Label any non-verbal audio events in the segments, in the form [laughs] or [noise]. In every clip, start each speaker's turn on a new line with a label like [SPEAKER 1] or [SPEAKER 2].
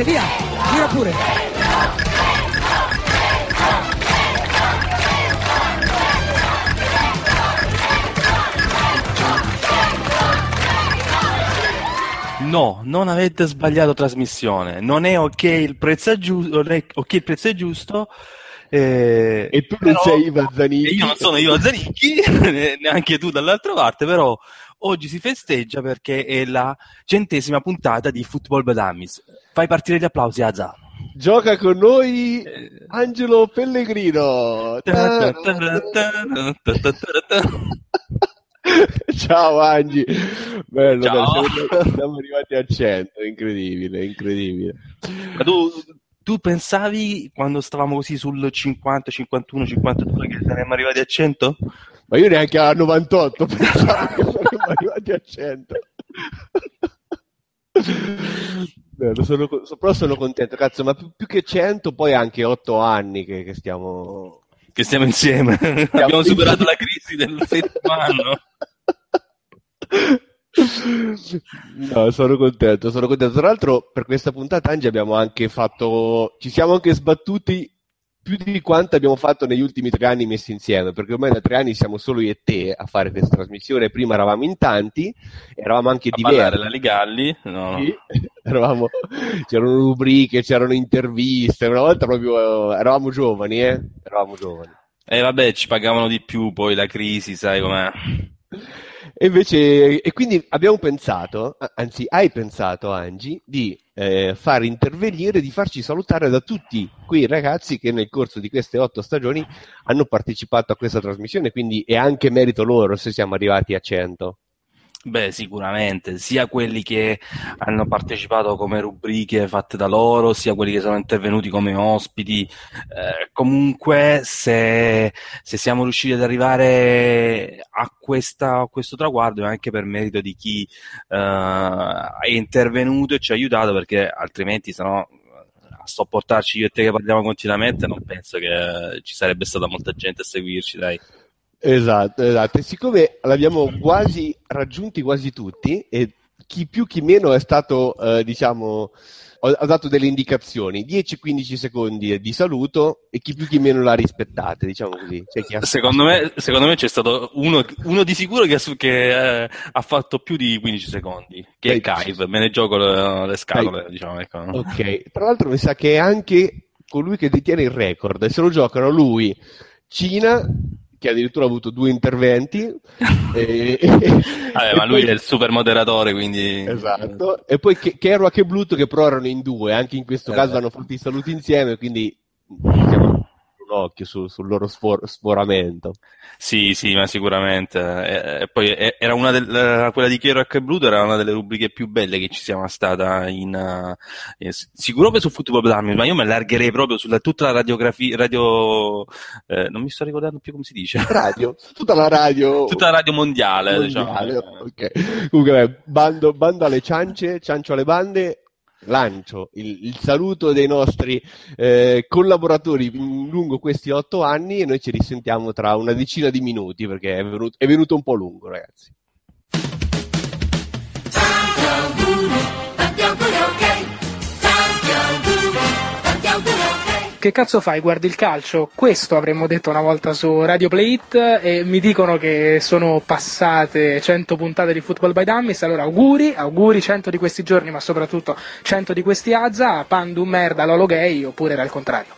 [SPEAKER 1] parte, via, gira pure.
[SPEAKER 2] No, non avete sbagliato trasmissione. Non è ok il prezzo è giusto. Non è ok il prezzo è giusto. eh,
[SPEAKER 3] E tu non
[SPEAKER 2] però-
[SPEAKER 3] sei Ivan Zanicchi.
[SPEAKER 2] e Io non sono Ivan Zanicchi, [laughs] neanche tu dall'altra parte, però oggi si festeggia perché è la centesima puntata di Football by Dummies. Fai partire gli applausi, Azza.
[SPEAKER 3] Gioca con noi
[SPEAKER 2] Eh,
[SPEAKER 3] Angelo Pellegrino. Ciao Angi, bello,
[SPEAKER 2] Ciao.
[SPEAKER 3] bello, siamo, siamo arrivati a 100, incredibile, incredibile.
[SPEAKER 2] Ma tu, tu pensavi quando stavamo così sul 50, 51, 52 che saremmo arrivati a 100?
[SPEAKER 3] Ma io neanche a 98 pensavo che saremmo arrivati a 100. Bello, sono, però sono contento, cazzo, ma più, più che 100 poi anche 8 anni che, che stiamo...
[SPEAKER 2] Che stiamo insieme. [laughs] Abbiamo superato la crisi del settimo anno.
[SPEAKER 3] No, sono contento, sono contento. Tra l'altro, per questa puntata, Angi, abbiamo anche fatto, ci siamo anche sbattuti più di quanto abbiamo fatto negli ultimi tre anni messi insieme, perché ormai da tre anni siamo solo io e te a fare questa trasmissione. Prima eravamo in tanti, eravamo anche
[SPEAKER 2] A
[SPEAKER 3] diversi.
[SPEAKER 2] la Ligalli. No.
[SPEAKER 3] Sì, [laughs] eravamo- c'erano rubriche, c'erano interviste. Una volta proprio eh, eravamo giovani, eh? Eravamo giovani.
[SPEAKER 2] E vabbè, ci pagavano di più poi la crisi, sai com'è.
[SPEAKER 3] E invece, e quindi abbiamo pensato, anzi, hai pensato, Angi, di eh, far intervenire, di farci salutare da tutti quei ragazzi che nel corso di queste otto stagioni hanno partecipato a questa trasmissione, quindi è anche merito loro se siamo arrivati a 100.
[SPEAKER 2] Beh, sicuramente, sia quelli che hanno partecipato come rubriche fatte da loro, sia quelli che sono intervenuti come ospiti. Eh, comunque, se, se siamo riusciti ad arrivare a, questa, a questo traguardo è anche per merito di chi eh, è intervenuto e ci ha aiutato, perché altrimenti, se no, a sopportarci io e te che parliamo continuamente, non penso che ci sarebbe stata molta gente a seguirci, dai.
[SPEAKER 3] Esatto, esatto. E siccome l'abbiamo quasi raggiunti quasi tutti, e chi più chi meno è stato, eh, diciamo, ha dato delle indicazioni, 10-15 secondi di saluto e chi più chi meno l'ha rispettata, diciamo così. Ha-
[SPEAKER 2] Secondo me, secondo me c'è stato uno, uno di sicuro che, ha- che, eh, ha fatto più di 15 secondi, che è. Kaiv, me ne gioco le, le scatole, diciamo. Ecco.
[SPEAKER 3] Ok, tra l'altro mi sa che è anche colui che detiene il record, e se lo giocano lui, Cina, che addirittura ha avuto due interventi, [laughs] e,
[SPEAKER 2] Vabbè, [laughs]
[SPEAKER 3] e
[SPEAKER 2] ma lui
[SPEAKER 3] poi-
[SPEAKER 2] è il super moderatore, quindi...
[SPEAKER 3] Esatto, e poi Ke- Kerouac e Blut che però erano in due, anche in questo
[SPEAKER 2] Eh.
[SPEAKER 3] caso hanno fatto i saluti insieme, quindi diciamo, un occhio su- sul loro sfor- sforamento.
[SPEAKER 2] Sì, sì, ma sicuramente. E, poi era una del- quella di Kerouac e Bluto era una delle rubriche più belle che ci sia mai stata in, eh, in- sicuro proprio su Football Dummies, ma io mi allargherei proprio sulla tutta la radiografia, radio, eh, non mi sto ricordando più come si dice. [laughs]
[SPEAKER 3] Radio, tutta la radio
[SPEAKER 2] Tutta la radio mondiale,
[SPEAKER 3] mondiale,
[SPEAKER 2] diciamo.
[SPEAKER 3] ok. Comunque, bando, bando alle ciance, ciancio alle bande, lancio il, il saluto dei nostri eh, collaboratori lungo questi otto anni e noi ci risentiamo tra una decina di minuti perché è venuto, è venuto un po' lungo, ragazzi.
[SPEAKER 4] Tanti auguri, tanti auguri ok. Tanti auguri.
[SPEAKER 1] Che cazzo fai? Guardi il calcio? Questo avremmo detto una volta su Radio Play It e mi dicono che sono passate 100 puntate di Football by Dummies, allora auguri, auguri 100 di questi giorni, ma soprattutto 100 di questi Azza, Pandu merda, Lolo gay, oppure era il contrario.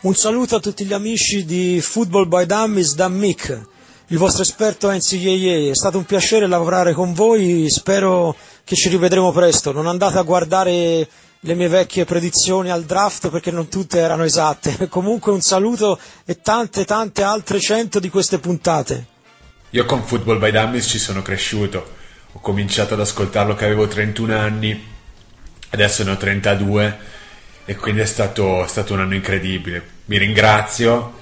[SPEAKER 5] Un saluto a tutti gli amici di Football by Dummies da Mick, il vostro esperto NCAA. È stato un piacere lavorare con voi, spero che ci rivedremo presto. Non andate a guardare le mie vecchie predizioni al draft perché non tutte erano esatte. [laughs] Comunque un saluto e tante tante altre cento di queste puntate.
[SPEAKER 6] Io con Football by Dummies ci sono cresciuto. Ho cominciato ad ascoltarlo che avevo 31 anni, adesso ne ho 32 e quindi è stato, è stato un anno incredibile. Vi ringrazio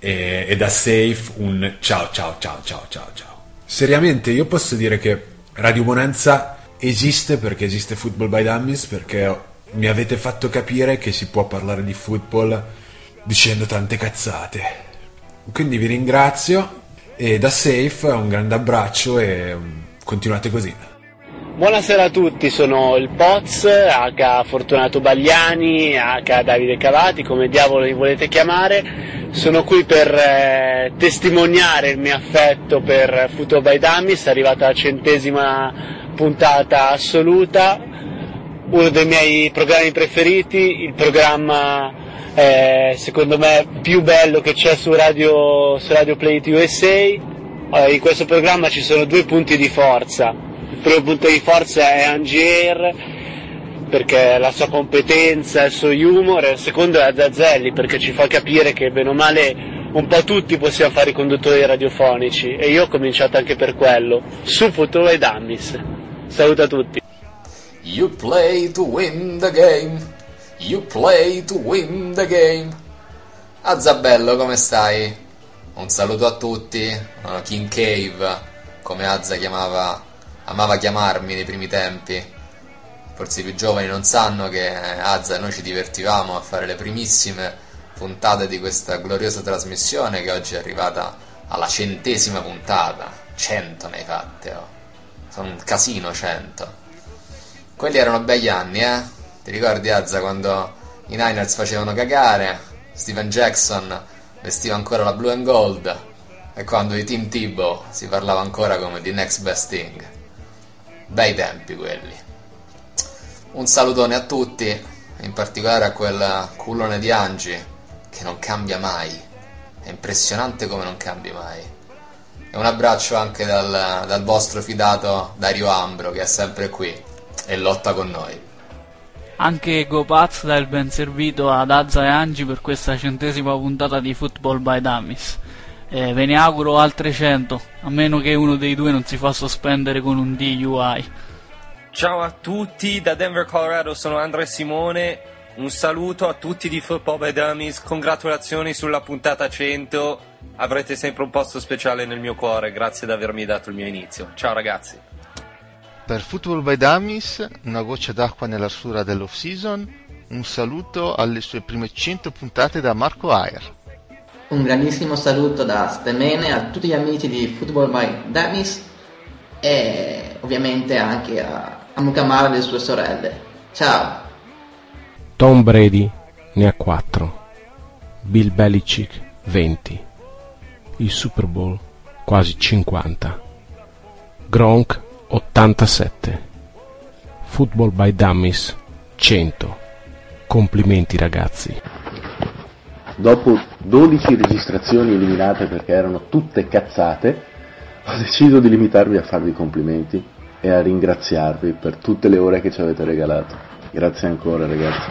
[SPEAKER 6] e, e da Safe un ciao ciao ciao ciao ciao ciao. Seriamente io posso dire che Radio Bonanza esiste perché esiste Football by Dummies perché mi avete fatto capire che si può parlare di football dicendo tante cazzate. Quindi vi ringrazio e da Safe un grande abbraccio e mm, continuate così.
[SPEAKER 7] Buonasera a tutti, sono il Poz, H Fortunato Bagliani, H Davide Cavati, come diavolo li volete chiamare. Sono qui per eh, testimoniare il mio affetto per Football by Dummies, è arrivata la centesima puntata assoluta, uno dei miei programmi preferiti, il programma eh, secondo me più bello che c'è su Radio, su Radio Play USA. Eh, in questo programma ci sono due punti di forza. Il primo punto di forza è Angier perché la sua competenza, il suo humor, il secondo è Zazzelli perché ci fa capire che bene o male un po' tutti possiamo fare i conduttori radiofonici e io ho cominciato anche per quello, su Futuro e Dummies. Saluto a tutti.
[SPEAKER 8] You play to win the game. You play to win the game. Azzabello, come stai? Un saluto a tutti. King Cave, come Azza chiamava, amava chiamarmi nei primi tempi. Forse i più giovani non sanno che eh, Azza e noi ci divertivamo a fare le primissime puntate di questa gloriosa trasmissione che oggi è arrivata alla centesima puntata. Cento ne hai fatte, oh. Sono un casino cento. Quelli erano begli anni, eh? Ti ricordi Azza quando i Niners facevano cagare, Steven Jackson vestiva ancora la blue and gold e quando i Team Tebow si parlava ancora come di next best thing. Bei tempi quelli. Un salutone a tutti, in particolare a quel culone di Angi che non cambia mai. È impressionante come non cambia mai. E un abbraccio anche dal, dal vostro fidato Dario Ambro che è sempre qui e lotta con noi.
[SPEAKER 9] Anche Gopaz dà il ben servito ad Azza e Angi per questa centesima puntata di Football by Dummies. Eh, ve ne auguro altre 100, a meno che uno dei due non si fa sospendere con un DUI.
[SPEAKER 10] Ciao a tutti, da Denver, Colorado sono Andrea Simone. Un saluto a tutti di Football by Dummies, congratulazioni sulla puntata 100. Avrete sempre un posto speciale nel mio cuore, grazie di avermi dato il mio inizio. Ciao ragazzi.
[SPEAKER 11] Per Football by Dummies, una goccia d'acqua nell'arsura dell'off season, un saluto alle sue prime 100 puntate da Marco Ayer.
[SPEAKER 12] Un grandissimo saluto da Stemene a tutti gli amici di Football by Dummies e ovviamente anche a, a Mukamara e le sue sorelle. Ciao!
[SPEAKER 13] Tom Brady ne ha 4, Bill Belichick 20, il Super Bowl quasi 50, Gronk 87, Football by Dummies 100. Complimenti ragazzi.
[SPEAKER 14] Dopo 12 registrazioni eliminate perché erano tutte cazzate, ho deciso di limitarvi a farvi complimenti e a ringraziarvi per tutte le ore che ci avete regalato. Grazie ancora ragazzi.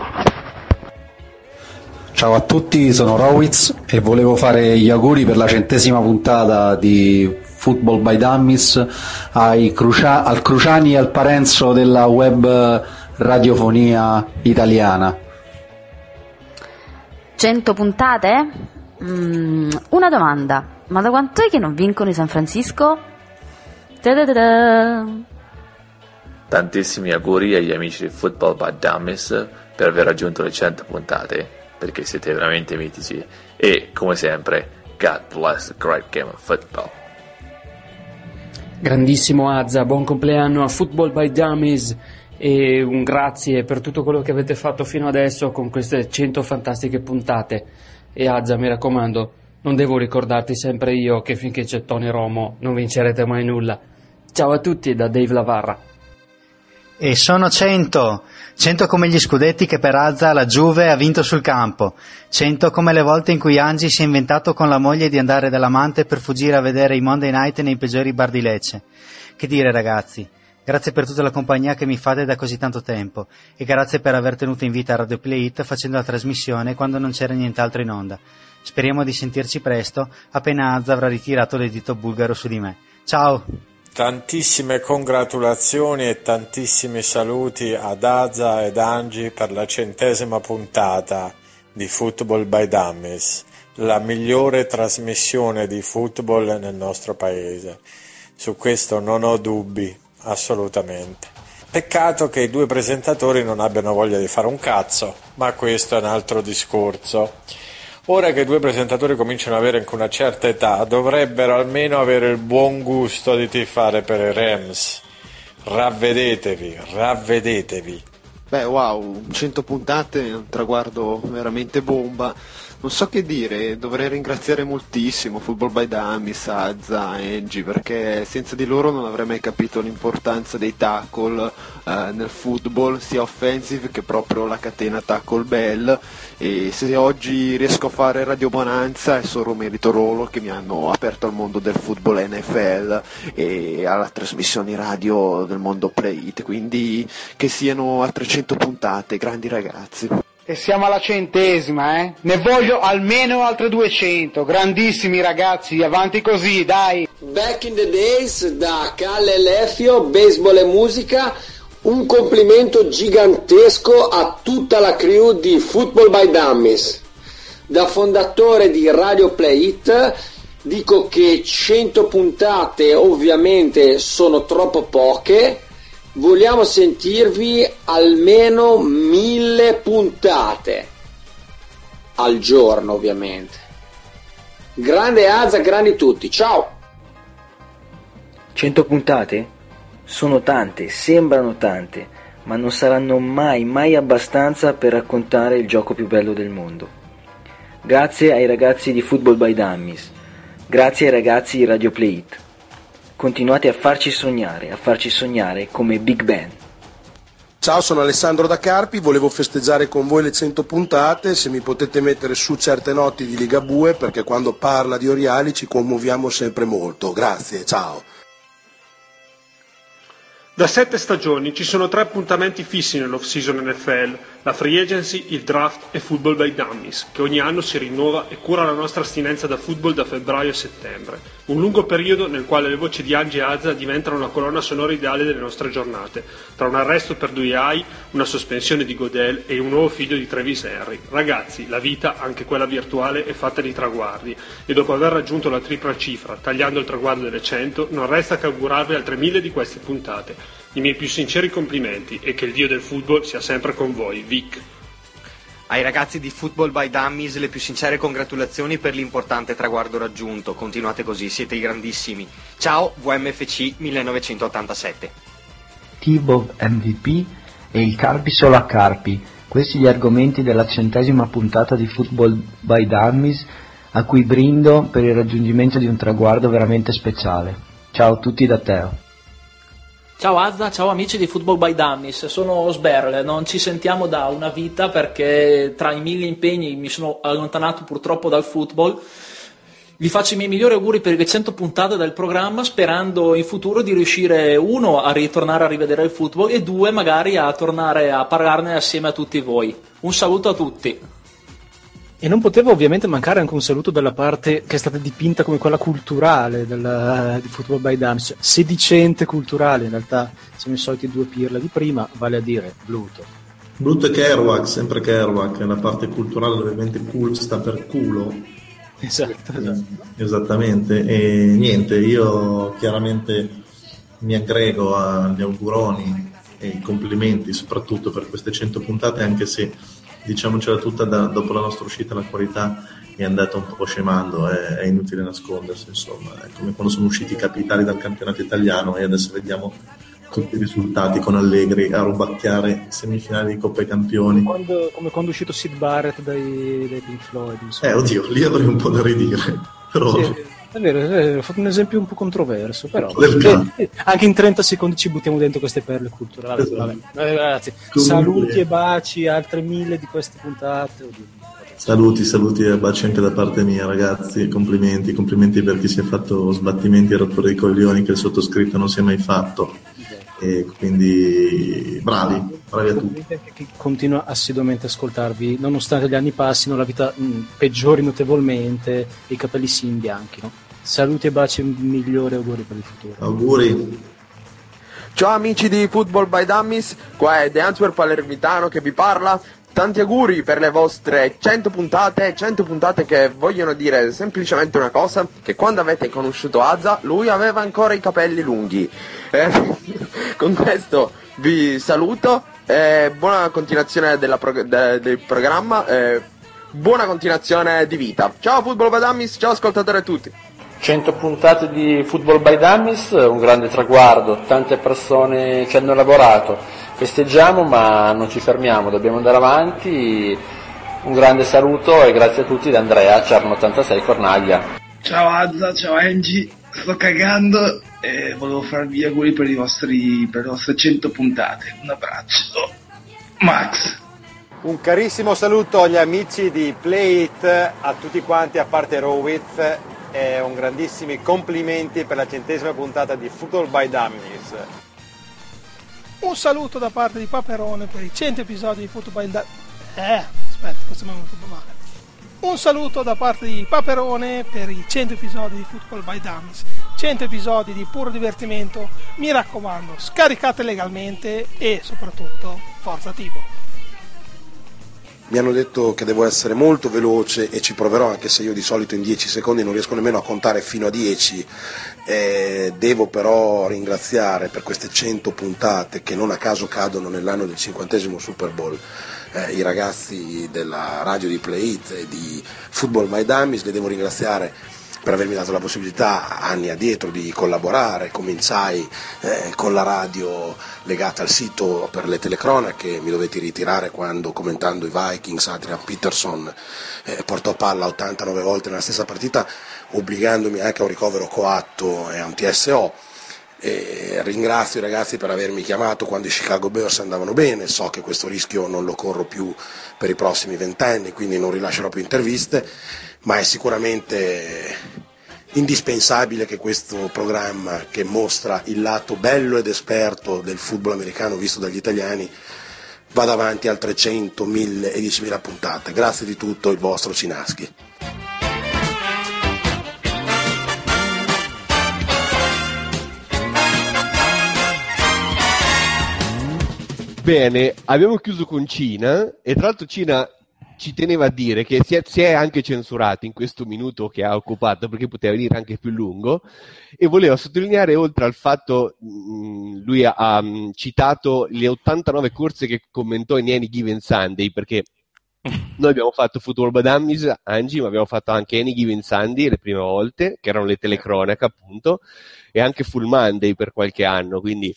[SPEAKER 15] Ciao a tutti, sono Rowitz e volevo fare gli auguri per la centesima puntata di Football by Dummies ai Crucia- al Cruciani e al Parenzo della web radiofonia italiana.
[SPEAKER 16] 100 puntate? Mm, una domanda, ma da quanto è che non vincono i San Francisco? Ta-da-da-da.
[SPEAKER 17] Tantissimi auguri agli amici di Football by Dummies per aver raggiunto le 100 puntate, perché siete veramente mitici. E, come sempre, God bless the great game of football.
[SPEAKER 18] Grandissimo Azza, buon compleanno a Football by Dummies e un grazie per tutto quello che avete fatto fino adesso con queste 100 fantastiche puntate. E Azza, mi raccomando, non devo ricordarti sempre io che finché c'è Tony Romo non vincerete mai nulla. Ciao a tutti da Dave Lavarra.
[SPEAKER 19] E sono 100, 100 come gli scudetti che per Azza la Juve ha vinto sul campo, 100 come le volte in cui Angi si è inventato con la moglie di andare dall'amante per fuggire a vedere i Monday Night nei peggiori bar di Lecce. Che dire ragazzi, grazie per tutta la compagnia che mi fate da così tanto tempo e grazie per aver tenuto in vita Radio Play It facendo la trasmissione quando non c'era nient'altro in onda. Speriamo di sentirci presto appena Azza avrà ritirato l'edito bulgaro su di me. Ciao!
[SPEAKER 20] Tantissime congratulazioni e tantissimi saluti ad Aza ed Angi per la centesima puntata di Football by Dummies, la migliore trasmissione di football nel nostro paese. Su questo non ho dubbi, assolutamente. Peccato che i due presentatori non abbiano voglia di fare un cazzo, ma questo è un altro discorso. Ora che i due presentatori cominciano ad avere anche una certa età, dovrebbero almeno avere il buon gusto di tifare per i Rams. ravvedetevi, ravvedetevi.
[SPEAKER 6] Beh, wow, 100 puntate un traguardo veramente bomba. Non so che dire, dovrei ringraziare moltissimo Football by Dummies, Azza, Angie, perché senza di loro non avrei mai capito l'importanza dei tackle eh, nel football, sia offensive che proprio la catena tackle bell. E se oggi riesco a fare Radio Bonanza è solo merito loro che mi hanno aperto al mondo del football NFL e alla trasmissioni radio del mondo Play It, quindi che siano a 300 puntate, grandi ragazzi.
[SPEAKER 21] E siamo alla centesima, eh? Ne voglio almeno altre 200. Grandissimi ragazzi, avanti così, dai.
[SPEAKER 22] Back in the days da Calle Lefio, baseball e musica, un complimento gigantesco a tutta la crew di Football by Dummies. Da fondatore di Radio Play It dico che 100 puntate ovviamente sono troppo poche, vogliamo sentirvi almeno mille puntate al giorno ovviamente. Grande Azza, grandi tutti, ciao!
[SPEAKER 23] 100 puntate? Sono tante, sembrano tante, ma non saranno mai, mai abbastanza per raccontare il gioco più bello del mondo. Grazie ai ragazzi di Football by Dummies, grazie ai ragazzi di Radio Play It. Continuate a farci sognare, a farci sognare come Big Ben.
[SPEAKER 24] Ciao, sono Alessandro da Carpi, volevo festeggiare con voi le 100 puntate, se mi potete mettere su certe notti di Ligabue perché quando parla di Oriali ci commuoviamo sempre molto. Grazie, ciao.
[SPEAKER 25] Da sette stagioni ci sono tre appuntamenti fissi nell'off-season NFL, la free agency, il draft e football by dummies, che ogni anno si rinnova e cura la nostra astinenza da football da febbraio a settembre. Un lungo periodo nel quale le voci di Angie e Azza diventano la colonna sonora ideale delle nostre giornate, tra un arresto per due AI, una sospensione di Godel e un nuovo figlio di Travis Henry. Ragazzi, la vita, anche quella virtuale, è fatta di traguardi e dopo aver raggiunto la tripla cifra, tagliando il traguardo delle 100, non resta che augurarvi altre mille di queste puntate. I miei più sinceri complimenti e che il dio del football sia sempre con voi, Vic.
[SPEAKER 26] Ai ragazzi di Football by Dummies le più sincere congratulazioni per l'importante traguardo raggiunto. Continuate così, siete i grandissimi. Ciao, VMFC 1987.
[SPEAKER 27] T-Bob MVP e il Carpi solo a Carpi. Questi gli argomenti della centesima puntata di Football by Dummies a cui brindo per il raggiungimento di un traguardo veramente speciale. Ciao a tutti da Teo.
[SPEAKER 28] Ciao Azza, ciao amici di Football by Dummies, sono Sberle, non ci sentiamo da una vita perché tra i mille impegni mi sono allontanato purtroppo dal football. Vi faccio i miei migliori auguri per le 100 puntate del programma sperando in futuro di riuscire uno a ritornare a rivedere il football e due magari a tornare a parlarne assieme a tutti voi. Un saluto a tutti.
[SPEAKER 29] E non poteva ovviamente mancare anche un saluto dalla parte che è stata dipinta come quella culturale del, di Football by Dams, cioè sedicente culturale, in realtà siamo i soliti due pirla di prima, vale a dire Bluto.
[SPEAKER 30] Bluto e Kerouac, sempre Kerouac, la parte culturale ovviamente cool sta per culo.
[SPEAKER 29] Esatto, esatto.
[SPEAKER 30] Esattamente, e niente, io chiaramente mi aggrego agli auguroni e i complimenti soprattutto per queste 100 puntate, anche se diciamocela tutta, da, dopo la nostra uscita la qualità è andata un po' scemando, è, è inutile nascondersi, insomma, è come quando sono usciti i capitali dal campionato italiano e adesso vediamo tutti i risultati con Allegri a rubacchiare semifinali di Coppa ai Campioni.
[SPEAKER 29] Quando, come quando è uscito Sid Barrett dai, dai Pink Floyd. Insomma.
[SPEAKER 30] Eh, oddio, lì avrei un po' da ridire, però...
[SPEAKER 29] Sì, è vero, è vero, ho fatto un esempio un po' controverso, però eh, anche in 30 secondi ci buttiamo dentro queste perle culturali.
[SPEAKER 30] Esatto.
[SPEAKER 29] Vabbè. Eh, ragazzi,
[SPEAKER 30] Comunque-
[SPEAKER 29] saluti e baci, altre mille di queste puntate.
[SPEAKER 30] Saluti, saluti e baci anche da parte mia, ragazzi. Complimenti, complimenti per chi si è fatto sbattimenti e rotture di coglioni che il sottoscritto non si è mai fatto. E quindi bravi, bravi a tutti.
[SPEAKER 29] Che continua assiduamente a ascoltarvi, nonostante gli anni passino, la vita mh, peggiori notevolmente e i capelli si imbianchino. Saluti e baci migliori auguri per il futuro.
[SPEAKER 30] Auguri.
[SPEAKER 31] Ciao amici di Football by Dummies, qua è The Answer Palermitano che vi parla. Tanti auguri per le vostre 100 puntate, 100 puntate che vogliono dire semplicemente una cosa, che quando avete conosciuto Azza lui aveva ancora i capelli lunghi. Eh, [laughs] con questo vi saluto, eh, buona continuazione della prog- de- del programma, eh, buona continuazione di vita. Ciao Football by Dummies, ciao ascoltatori a tutti.
[SPEAKER 32] 100 puntate di Football by Dummies, un grande traguardo, tante persone ci hanno lavorato, festeggiamo ma non ci fermiamo, dobbiamo andare avanti. Un grande saluto e grazie a tutti da Andrea, Cerno86 Cornaglia.
[SPEAKER 33] Ciao Azza, ciao Angie, sto cagando e volevo farvi gli auguri per, i vostri, per le vostre 100 puntate. Un abbraccio. Max.
[SPEAKER 34] Un carissimo saluto agli amici di Play It, a tutti quanti a parte Rowitz e un grandissimi complimenti per la centesima puntata di Football by Dummies.
[SPEAKER 35] Un saluto da parte di Paperone per i 100 episodi di Football by Dummies. Eh, aspetta, questo mi è venuto male. Un saluto da parte di Paperone per i 100 episodi di Football by Dummies. 100 episodi di puro divertimento. Mi raccomando, scaricate legalmente e soprattutto forza Tibo.
[SPEAKER 24] Mi hanno detto che devo essere molto veloce e ci proverò, anche se io di solito in 10 secondi non riesco nemmeno a contare fino a 10. Eh, devo però ringraziare per queste 100 puntate che non a caso cadono nell'anno del cinquantesimo Super Bowl. Eh, i ragazzi della radio di Play It e di Football My Dummies, li devo ringraziare per avermi dato la possibilità anni addietro di collaborare, cominciai eh, con la radio legata al sito per le telecronache, mi dovetti ritirare quando commentando i Vikings Adrian Peterson eh, portò palla 89 volte nella stessa partita, obbligandomi anche a un ricovero coatto e a un TSO. E ringrazio i ragazzi per avermi chiamato quando i Chicago Bears andavano bene, so che questo rischio non lo corro più per i prossimi vent'anni, quindi non rilascerò più interviste, ma è sicuramente indispensabile che questo programma che mostra il lato bello ed esperto del football americano visto dagli italiani vada avanti altre 100, 1000 e 10.000 puntate. Grazie di tutto, il vostro Cinaschi.
[SPEAKER 3] Bene, abbiamo chiuso con Cina e tra l'altro Cina ci teneva a dire che si è, si è, anche censurato in questo minuto che ha occupato perché poteva venire anche più lungo e voleva sottolineare oltre al fatto mh, mm, lui ha, ha, mm, citato le 89 corse che commentò in Any Given Sunday perché [laughs] noi abbiamo fatto Football by Dummies, Angie, ma abbiamo fatto anche Any Given Sunday le prime volte, che erano le telecronache appunto, e anche Full Monday per qualche anno, quindi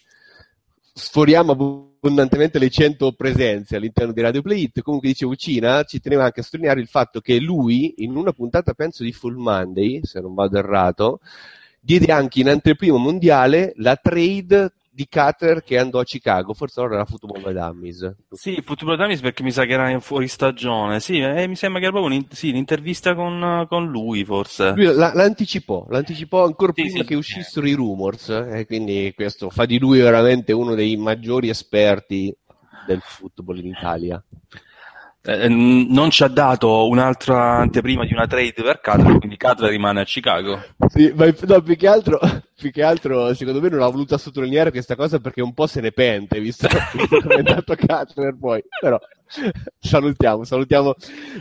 [SPEAKER 3] sforiamo abbondantemente le 100 presenze all'interno di Radio Play It. Comunque dicevo Cina, ci teneva anche a sottolineare il fatto che lui, in una puntata penso di Full Monday, se non vado errato, diede anche in anteprimo mondiale la trade di Cutter che andò a Chicago, forse ora era Football by Dummies.
[SPEAKER 34] Sì, Football by Dummies perché mi sa che era in fuori stagione, sì, eh, mi sembra che era proprio un, sì, un'intervista con, con, lui forse.
[SPEAKER 3] Lui la, l'anticipò, l'anticipò ancora sì, prima sì, che uscissero i rumors, eh, quindi questo fa di lui veramente uno dei maggiori esperti del football in Italia.
[SPEAKER 34] Eh, non ci ha dato un'altra anteprima di una trade per Cutler, quindi Cutler rimane a Chicago.
[SPEAKER 3] Sì, ma no, più, che altro, [laughs] più che altro, secondo me non ha voluto sottolineare questa cosa perché un po' se ne pente, visto [laughs] che è andato Cutler poi. Però [laughs] salutiamo, salutiamo,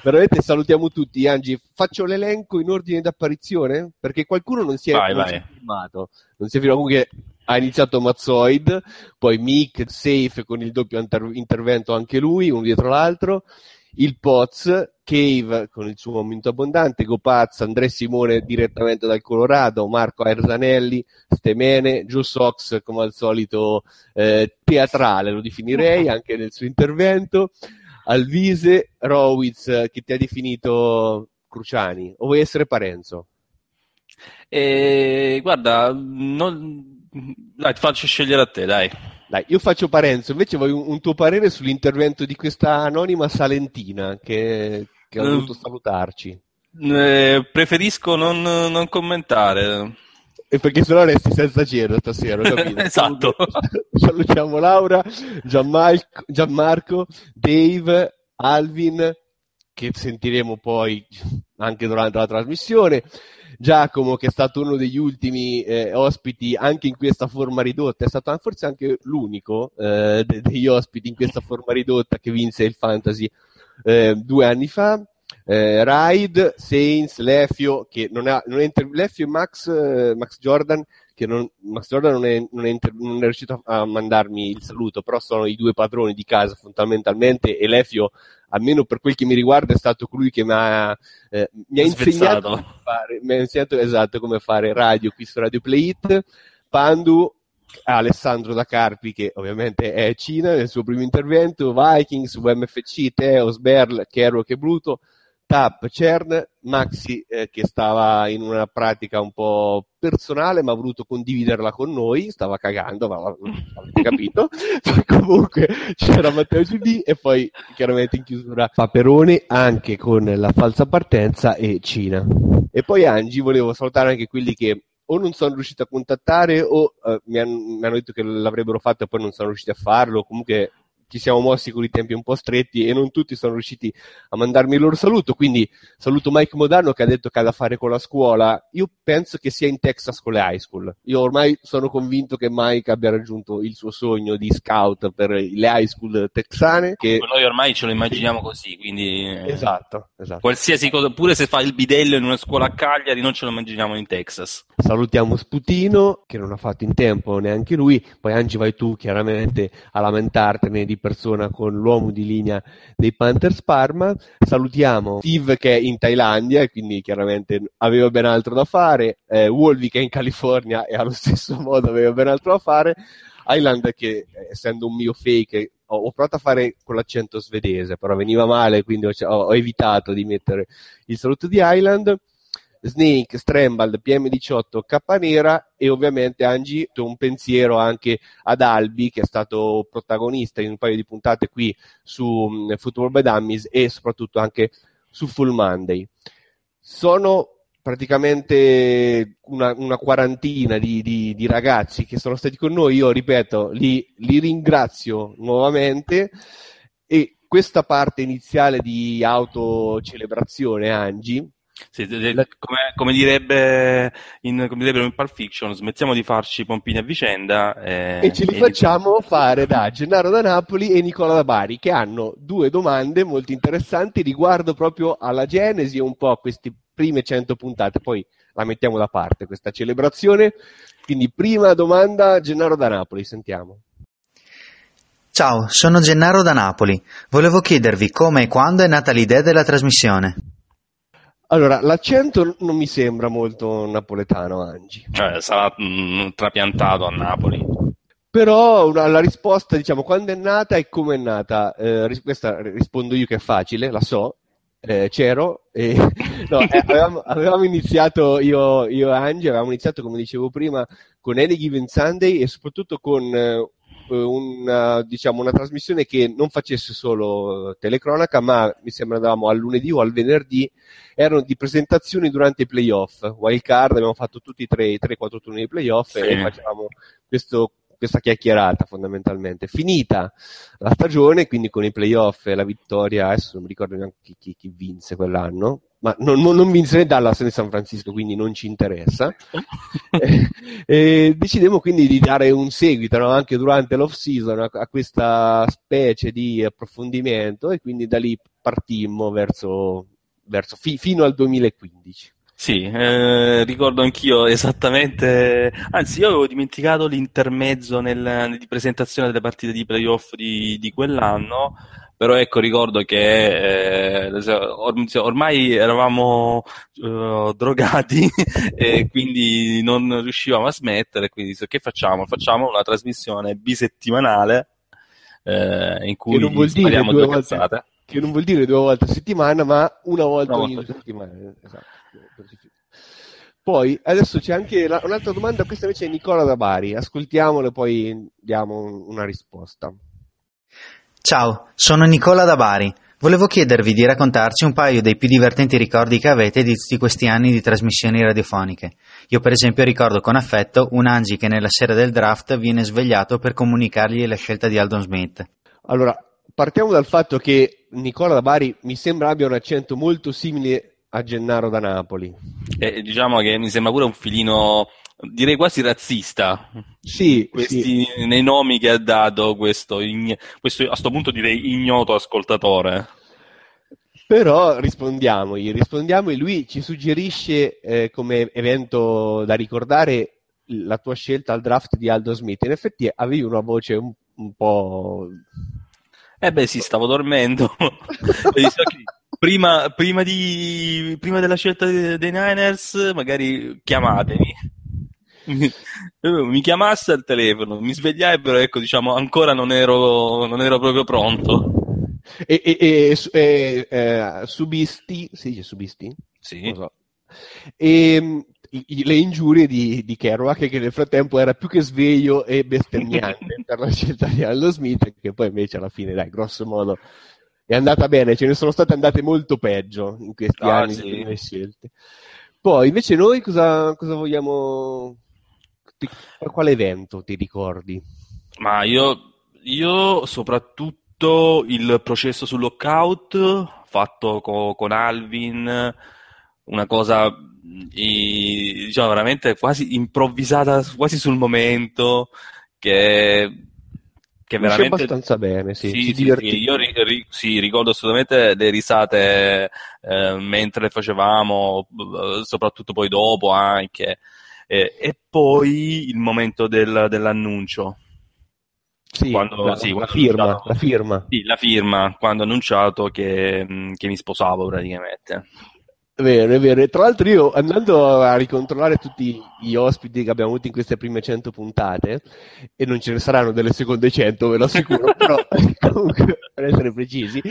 [SPEAKER 3] veramente salutiamo tutti. Angi, faccio l'elenco in ordine d'apparizione perché qualcuno non si è,
[SPEAKER 34] vai,
[SPEAKER 3] non
[SPEAKER 34] vai.
[SPEAKER 3] Si è firmato. Non si è firmato comunque ha iniziato Mazzoid, poi Mick, Safe con il doppio inter- intervento anche lui, uno dietro l'altro, il Poz, Cave con il suo momento abbondante, Gopaz, Andrea Simone direttamente dal Colorado, Marco Aerzanelli, Stemene, Joe Sox come al solito eh, teatrale lo definirei [laughs] anche nel suo intervento, Alvise, Rowitz che ti ha definito Cruciani, o vuoi essere Parenzo?
[SPEAKER 34] Eh, guarda, non, dai, ti faccio scegliere a te, dai.
[SPEAKER 3] Dai, io faccio Parenzo, invece voglio un, un tuo parere sull'intervento di questa anonima Salentina che, che ha voluto salutarci.
[SPEAKER 34] Eh, preferisco non, non, commentare.
[SPEAKER 3] E perché sennò resti senza cielo stasera, [laughs]
[SPEAKER 34] esatto. [laughs]
[SPEAKER 3] Salutiamo Laura, Gianmarco, Gianmarco, Dave, Alvin, che sentiremo poi anche durante la trasmissione. Giacomo, che è stato uno degli ultimi eh, ospiti anche in questa forma ridotta, è stato forse anche l'unico eh, degli ospiti in questa forma ridotta che vinse il Fantasy eh, due anni fa. Eh, Ride, Saints, Lefio, che non, ha, non è inter- Lefio e Max, eh, Max Jordan, che non, Max Jordan non è, non, è inter- non è, riuscito a mandarmi il saluto, però sono i due padroni di casa fondamentalmente e Lefio almeno per quel che mi riguarda, è stato colui che mi ha, eh, mi ha insegnato, come fare, mi ha insegnato esatto come fare radio qui su Radio Play It. Pandu, Alessandro Da Carpi, che ovviamente è Cina nel suo primo intervento, Vikings, UMFC, Teo, Sberl, Kero che Bruto, Tap, Cern, Maxi eh, che stava in una pratica un po' personale ma ha voluto condividerla con noi, stava cagando, ma avete capito. [laughs] poi comunque c'era Matteo GB e poi chiaramente in chiusura Paperone anche con la falsa partenza e Cina. E poi Angi, volevo salutare anche quelli che o non sono riusciti a contattare o eh, mi, hanno, mi, hanno, detto che l'avrebbero fatto e poi non sono riusciti a farlo. Comunque ci siamo mossi con i tempi un po' stretti e non tutti sono riusciti a mandarmi il loro saluto, quindi saluto Mike Modano che ha detto che ha da fare con la scuola. Io penso che sia in Texas con le high school. Io ormai sono convinto che Mike abbia raggiunto il suo sogno di scout per le high school texane. Che...
[SPEAKER 2] Noi ormai ce lo immaginiamo così, quindi...
[SPEAKER 3] Esatto, esatto.
[SPEAKER 2] Qualsiasi cosa, pure se fa il bidello in una scuola a Cagliari, non ce lo immaginiamo in Texas.
[SPEAKER 3] Salutiamo Sputino, che non ha fatto in tempo neanche lui, poi Angi vai tu chiaramente a lamentartene di persona con l'uomo di linea dei Panthers Parma. Salutiamo Steve che è in Thailandia e quindi chiaramente aveva ben altro da fare, eh, Wolvi che è in California e allo stesso [laughs] modo aveva ben altro da fare. Island che essendo un mio fake ho, ho, provato a fare con l'accento svedese però veniva male quindi ho, ho evitato di mettere il saluto di Island Snake, Strembald, PM18, Cappanera e ovviamente Angie un pensiero anche ad Albi che è stato protagonista in un paio di puntate qui su um, Football by Dummies e soprattutto anche su Full Monday. Sono praticamente una, una quarantina di, di, di, ragazzi che sono stati con noi, io ripeto, li, li ringrazio nuovamente e questa parte iniziale di autocelebrazione Angie
[SPEAKER 2] sì, come, come, direbbe in, come direbbero in Pulp Fiction, smettiamo di farci pompini a vicenda.
[SPEAKER 3] E, e ce li e facciamo di... fare da Gennaro da Napoli e Nicola da Bari, che hanno due domande molto interessanti riguardo proprio alla genesi e un po' a queste prime 100 puntate. Poi la mettiamo da parte questa celebrazione. Quindi, prima domanda, Gennaro da Napoli, sentiamo.
[SPEAKER 19] Ciao, sono Gennaro da Napoli. Volevo chiedervi come e quando è nata l'idea della trasmissione.
[SPEAKER 3] Allora, l'accento non mi sembra molto napoletano, Angi.
[SPEAKER 2] Cioè, sarà mh, mm, trapiantato a Napoli.
[SPEAKER 3] Però una, la risposta, diciamo, quando è nata e come è nata, eh, questa rispondo io che è facile, la so, eh, c'ero, e, [laughs] no, eh, avevamo, avevamo, iniziato, io, io e Angie, avevamo iniziato, come dicevo prima, con Any Given Sunday e soprattutto con eh, una, diciamo, una trasmissione che non facesse solo telecronaca, ma mi sembra andavamo al lunedì o al venerdì, erano di presentazioni durante i playoff. Wild card, abbiamo fatto tutti i 3-4 turni di playoff sì. e facevamo questo, questa chiacchierata fondamentalmente. Finita la stagione, quindi con i playoff e la vittoria, adesso non mi ricordo neanche chi, chi, chi vinse quell'anno, ma non, non, non vinse né Dallas né San Francisco, quindi non ci interessa. [laughs] e, e decidemmo quindi di dare un seguito no, anche durante l'off season a, a, questa specie di approfondimento e quindi da lì partimmo verso, verso fi, fino al 2015.
[SPEAKER 2] Sì, eh, ricordo anch'io esattamente, anzi io avevo dimenticato l'intermezzo nel, di presentazione delle partite di playoff di, di quell'anno, però ecco ricordo che eh, ormai eravamo uh, drogati [laughs] e quindi non riuscivamo a smettere, quindi che facciamo? Facciamo una trasmissione bisettimanale eh, in cui spariamo due, due volte, cazzate.
[SPEAKER 3] Che non vuol dire due volte a settimana, ma una volta ogni volta. settimana. Esatto. Poi adesso c'è anche la, un'altra domanda, questa invece è Nicola da Bari, ascoltiamola e poi diamo una risposta.
[SPEAKER 19] Ciao, sono Nicola da Bari. Volevo chiedervi di raccontarci un paio dei più divertenti ricordi che avete di tutti questi anni di trasmissioni radiofoniche. Io per esempio ricordo con affetto un Angi che nella sera del draft viene svegliato per comunicargli la scelta di Aldon Smith.
[SPEAKER 3] Allora, partiamo dal fatto che Nicola da Bari mi sembra abbia un accento molto simile a Gennaro da Napoli.
[SPEAKER 2] Eh, diciamo che mi sembra pure un filino direi quasi razzista.
[SPEAKER 3] Sì,
[SPEAKER 2] questi,
[SPEAKER 3] sì.
[SPEAKER 2] nei nomi che ha dato questo, questo, a questo punto direi ignoto ascoltatore.
[SPEAKER 3] Però rispondiamogli, rispondiamogli, lui ci suggerisce eh, come evento da ricordare la tua scelta al draft di Aldo Smith. In effetti avevi una voce un, un po'
[SPEAKER 2] Eh beh sì, stavo dormendo. [laughs] E prima, prima, di, prima della scelta dei Niners, magari chiamatemi. Mi, mi chiamasse al telefono, mi svegliai, però ecco, diciamo, ancora non ero, non ero proprio pronto.
[SPEAKER 3] E, e, e, e eh, subisti, si dice subisti?
[SPEAKER 2] Sì.
[SPEAKER 3] So. E, i- le ingiurie di, di Kerouac che nel frattempo era più che sveglio e bestemmiante [laughs] per la scelta di Allo Smith che poi invece alla fine dai grosso modo è andata bene ce ne sono state andate molto peggio in questi
[SPEAKER 2] Ah,
[SPEAKER 3] anni
[SPEAKER 2] sì.
[SPEAKER 3] scelte poi invece noi cosa, cosa vogliamo quale evento ti ricordi?
[SPEAKER 2] Ma io, io soprattutto il processo sul lockout fatto co- con Alvin, una cosa diciamo veramente quasi improvvisata, quasi sul momento, che, che veramente...
[SPEAKER 3] abbastanza bene sì,
[SPEAKER 2] Sì, sì, sì, io ri- ri- ricordo assolutamente le risate eh, mentre le facevamo, soprattutto poi dopo anche. Eh, e poi il momento del- dell'annuncio.
[SPEAKER 3] Sì,
[SPEAKER 2] Quando-
[SPEAKER 3] la,
[SPEAKER 2] sì,
[SPEAKER 3] la firma,
[SPEAKER 2] annunciato-
[SPEAKER 3] la firma.
[SPEAKER 2] Sì, la firma, quando ho annunciato che, mh, che mi sposavo praticamente.
[SPEAKER 3] È vero, è vero. E tra l'altro io andando a ricontrollare tutti gli ospiti che abbiamo avuto in queste prime 100 puntate, e non ce ne saranno delle seconde 100, ve lo assicuro, [laughs] però [laughs] comunque per essere precisi,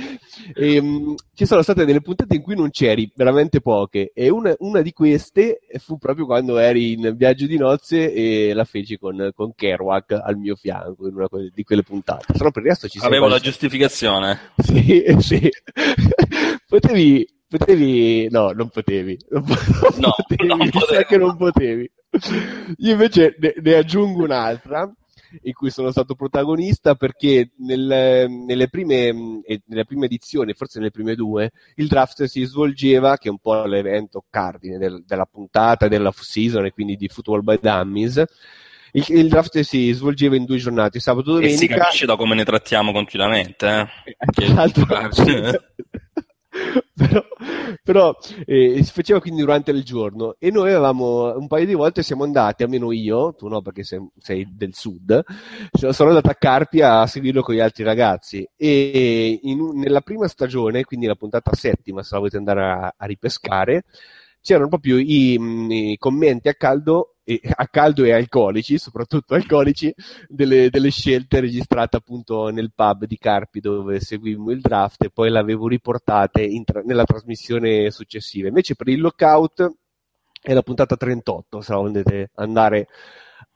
[SPEAKER 3] ehm, ci sono state delle puntate in cui non c'eri, veramente poche, e una, una di queste fu proprio quando eri in viaggio di nozze e la feci con, con Kerouac al mio fianco in una di quelle puntate. No per il resto ci
[SPEAKER 2] Avevo la giustificazione. [laughs]
[SPEAKER 3] sì, sì. potevi, potevi, no, non potevi, non, po- [laughs] non
[SPEAKER 2] No,
[SPEAKER 3] potevi,
[SPEAKER 2] non potevo.
[SPEAKER 3] che non potevi. Io invece ne, ne aggiungo un'altra in cui sono stato protagonista perché nel- nelle, prime, nelle prime edizioni, forse nelle prime due, il draft si svolgeva, che è un po' l'evento cardine del- della puntata, della season e quindi di Football by Dummies. Il, il draft si svolgeva in due giornate, sabato e
[SPEAKER 2] E si
[SPEAKER 3] domenica.
[SPEAKER 2] capisce da come ne trattiamo continuamente. eh. [laughs]
[SPEAKER 3] Tra l'altro. [laughs] [laughs] però, però, eh, si faceva quindi durante il giorno. E noi avevamo un paio di volte siamo andati, almeno io, tu no perché sei, sei del sud, sono andato a Carpia a seguirlo con gli altri ragazzi. E in nella prima stagione, quindi la puntata settima, se la volete andare a, a ripescare, c'erano proprio i, mh, i commenti a caldo, a caldo e alcolici, soprattutto alcolici, delle, delle scelte registrate appunto nel pub di Carpi dove seguimmo il draft e poi le avevo riportate tra- nella trasmissione successiva. Invece per il lockout è la puntata 38, se la volete andare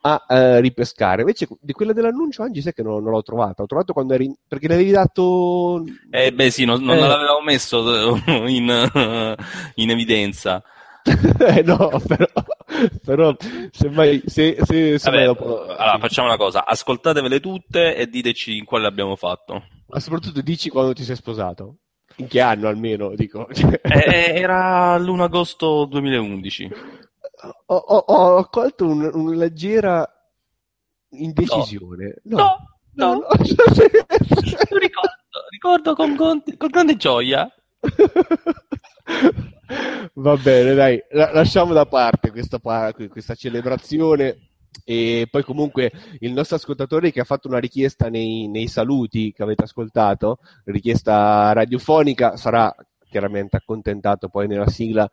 [SPEAKER 3] a eh, ripescare. Invece di quella dell'annuncio, Angie, sai che non, non l'ho trovata. Ho trovato quando eri. perché l'avevi dato.
[SPEAKER 2] Eh beh sì, non, non
[SPEAKER 3] Eh.
[SPEAKER 2] l'avevo messo eh, in, eh, in evidenza. [laughs]
[SPEAKER 3] Eh, no, però, però se mai. Se, se, se mai
[SPEAKER 2] Vabbè,
[SPEAKER 3] dopo-
[SPEAKER 2] allora facciamo una cosa, ascoltatevele tutte e diteci in quale abbiamo fatto.
[SPEAKER 3] Ma soprattutto dici quando ti sei sposato. In che anno almeno, dico.
[SPEAKER 2] Eh, era l'1 agosto 2011.
[SPEAKER 3] Ho, ho- ho colto un- una leggera indecisione. No,
[SPEAKER 2] No, no,
[SPEAKER 3] no. [laughs]
[SPEAKER 2] lo ricordo, ricordo con, con- con grande gioia.
[SPEAKER 3] Va bene, dai, la- lasciamo da parte questa, questa celebrazione. E poi comunque il nostro ascoltatore che ha fatto una richiesta nei, nei saluti che avete ascoltato, richiesta radiofonica, sarà chiaramente accontentato poi nella sigla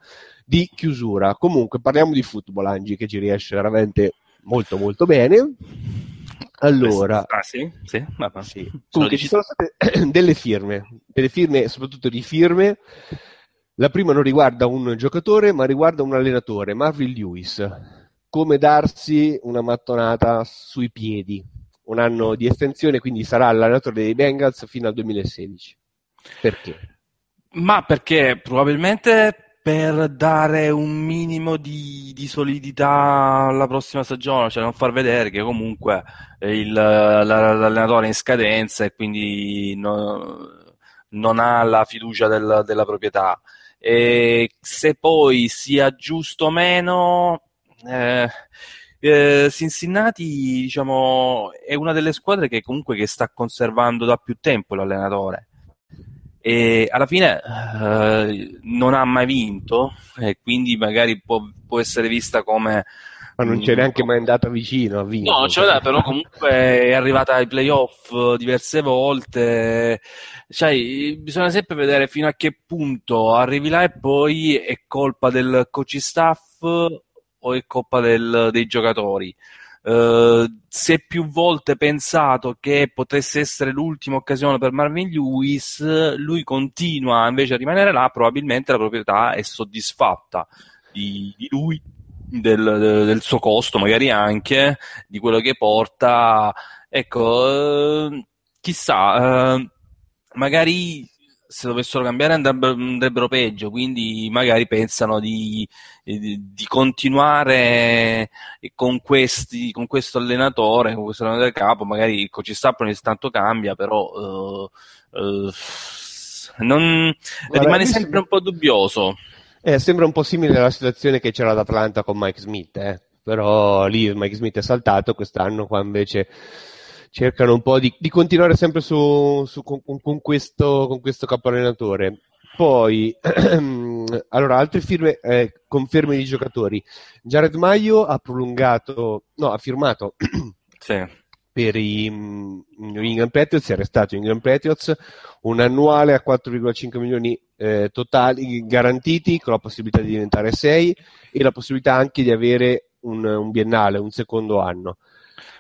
[SPEAKER 3] di chiusura. Comunque parliamo di football, Angi, che ci riesce veramente molto molto bene. Allora,
[SPEAKER 2] Ah sì? Sì?
[SPEAKER 3] Sì. Comunque ci sono state [clears throat] delle firme, delle firme, soprattutto di firme. La prima non riguarda un giocatore, ma riguarda un allenatore, Marvin Lewis. Come darsi una mattonata sui piedi. Un anno di estensione, quindi sarà l'allenatore dei Bengals fino al 2016. Perché?
[SPEAKER 2] Ma perché probabilmente per dare un minimo di, di solidità alla prossima stagione, cioè non far vedere che comunque il- la- l'allenatore è in scadenza e quindi no- non ha la fiducia del- della proprietà. E se poi sia giusto o meno, eh, eh, Cincinnati, diciamo, è una delle squadre che comunque che sta conservando da più tempo l'allenatore e alla fine eh, non ha mai vinto e quindi magari può, può essere vista come
[SPEAKER 3] Ma non c'è neanche mai andato vicino a vincere.
[SPEAKER 2] No, non c'è da- però comunque è arrivata ai playoff diverse volte. Sai, bisogna sempre vedere fino a che punto arrivi là e poi è colpa del coach staff o è colpa del- dei giocatori. Eh, si è più volte pensato che potesse essere l'ultima occasione per Marvin Lewis, lui continua invece a rimanere là, probabilmente la proprietà è soddisfatta di, di lui, del, del suo costo, magari anche di quello che porta. Ecco, eh, chissà, eh, magari se dovessero cambiare andrebbero, andrebbero peggio, quindi magari pensano di, di, di continuare con, questi, con questo allenatore, con questo allenatore capo, magari il coach staff ogni tanto cambia, però eh, eh, non,
[SPEAKER 3] Guarda,
[SPEAKER 2] rimane sempre un po' dubbioso.
[SPEAKER 3] Eh, sembra un po' simile alla situazione che c'era ad Atlanta con Mike Smith, eh. però lì Mike Smith è saltato, quest'anno qua invece cercano un po' di, di continuare sempre su, su- con, con- questo, con questo capoallenatore. Poi, [clears throat] allora, altre firme, eh, conferme di giocatori. Jared Maio ha prolungato, no, ha firmato [clears throat] per i mm, New England Patriots, è restato New England Patriots, un annuale a 4,5 milioni eh, totali garantiti con la possibilità di diventare 6 e la possibilità anche di avere un, un biennale, un secondo anno.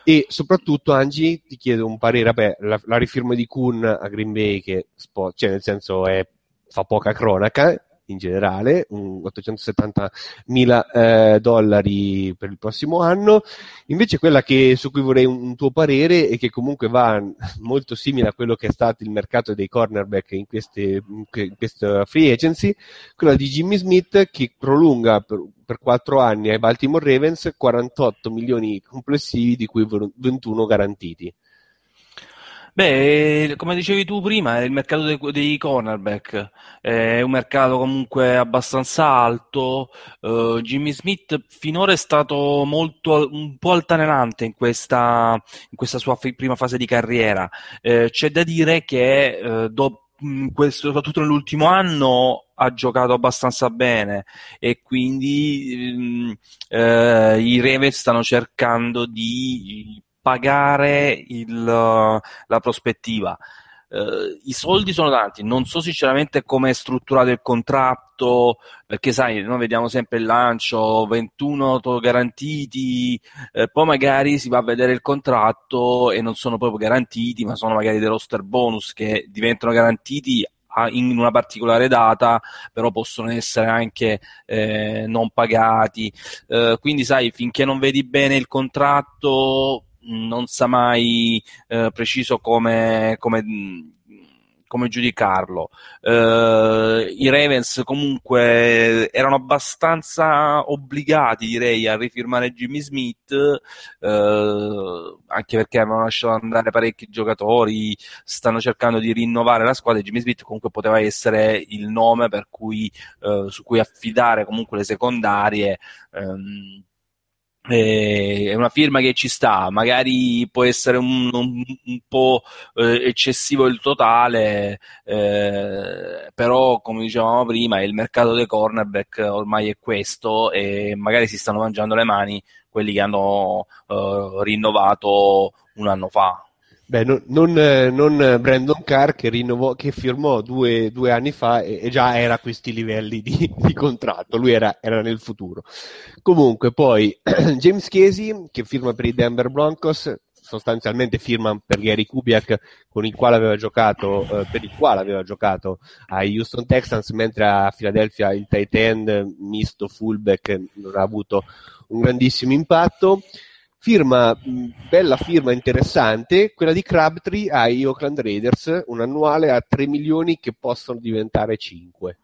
[SPEAKER 3] E soprattutto, Angie, ti chiedo un parere, vabbè, la, la rifirma di Kuhn a Green Bay, che spo- cioè nel senso è, fa poca cronaca in generale, un 870 mila eh, dollari per il prossimo anno. Invece quella che, su cui vorrei un, un tuo parere e che comunque va molto simile a quello che è stato il mercato dei cornerback in, queste, in que- in questa free agency, quella di Jimmy Smith che prolunga per, per 4 anni ai Baltimore Ravens 48 milioni complessivi di cui 21 garantiti.
[SPEAKER 2] Beh, come dicevi tu prima, il mercato dei, dei cornerback è un mercato comunque abbastanza alto. Eh, Jimmy Smith finora è stato molto, un po' altalenante in questa, in questa sua fi- prima fase di carriera. Eh, c'è da dire che eh, do- mh, questo- soprattutto nell'ultimo anno ha giocato abbastanza bene e quindi mh, eh, i Ravens stanno cercando di pagare il, la prospettiva. Eh, I soldi sono tanti, non so sinceramente come è strutturato il contratto, perché sai, noi vediamo sempre il lancio, 21 to- garantiti, eh, poi magari si va a vedere il contratto e non sono proprio garantiti, ma sono magari dei roster bonus che diventano garantiti a- in una particolare data, però possono essere anche eh, non pagati. Eh, quindi, sai, finché non vedi bene il contratto, non sa mai eh, preciso come, come, mh, come giudicarlo. Eh, I Ravens comunque erano abbastanza obbligati, direi, a rifirmare Jimmy Smith, eh, anche perché avevano lasciato andare parecchi giocatori, stanno cercando di rinnovare la squadra. e Jimmy Smith comunque poteva essere il nome cui, eh, su cui affidare comunque le secondarie. ehm, eh, è una firma che ci sta, magari può essere un, un- un po' eh, eccessivo il totale, eh, però come dicevamo prima il mercato dei cornerback ormai è questo e magari si stanno mangiando le mani quelli che hanno eh, rinnovato un anno fa.
[SPEAKER 3] Beh, non, non, eh, non Brandon Carr che, rinnovò, che firmò due, due anni fa e, e già era a questi livelli di, [laughs] di contratto, lui era, era nel futuro. Comunque, poi [clears throat] James Casey che firma per i Denver Broncos, sostanzialmente firma per Gary Kubiak con il quale aveva giocato, eh, per il quale aveva giocato ai Houston Texans, mentre a Philadelphia il tight end misto fullback non ha avuto un grandissimo impatto. Firma, bella firma interessante, quella di Crabtree ai Oakland Raiders, un annuale a 3 milioni che possono diventare 5.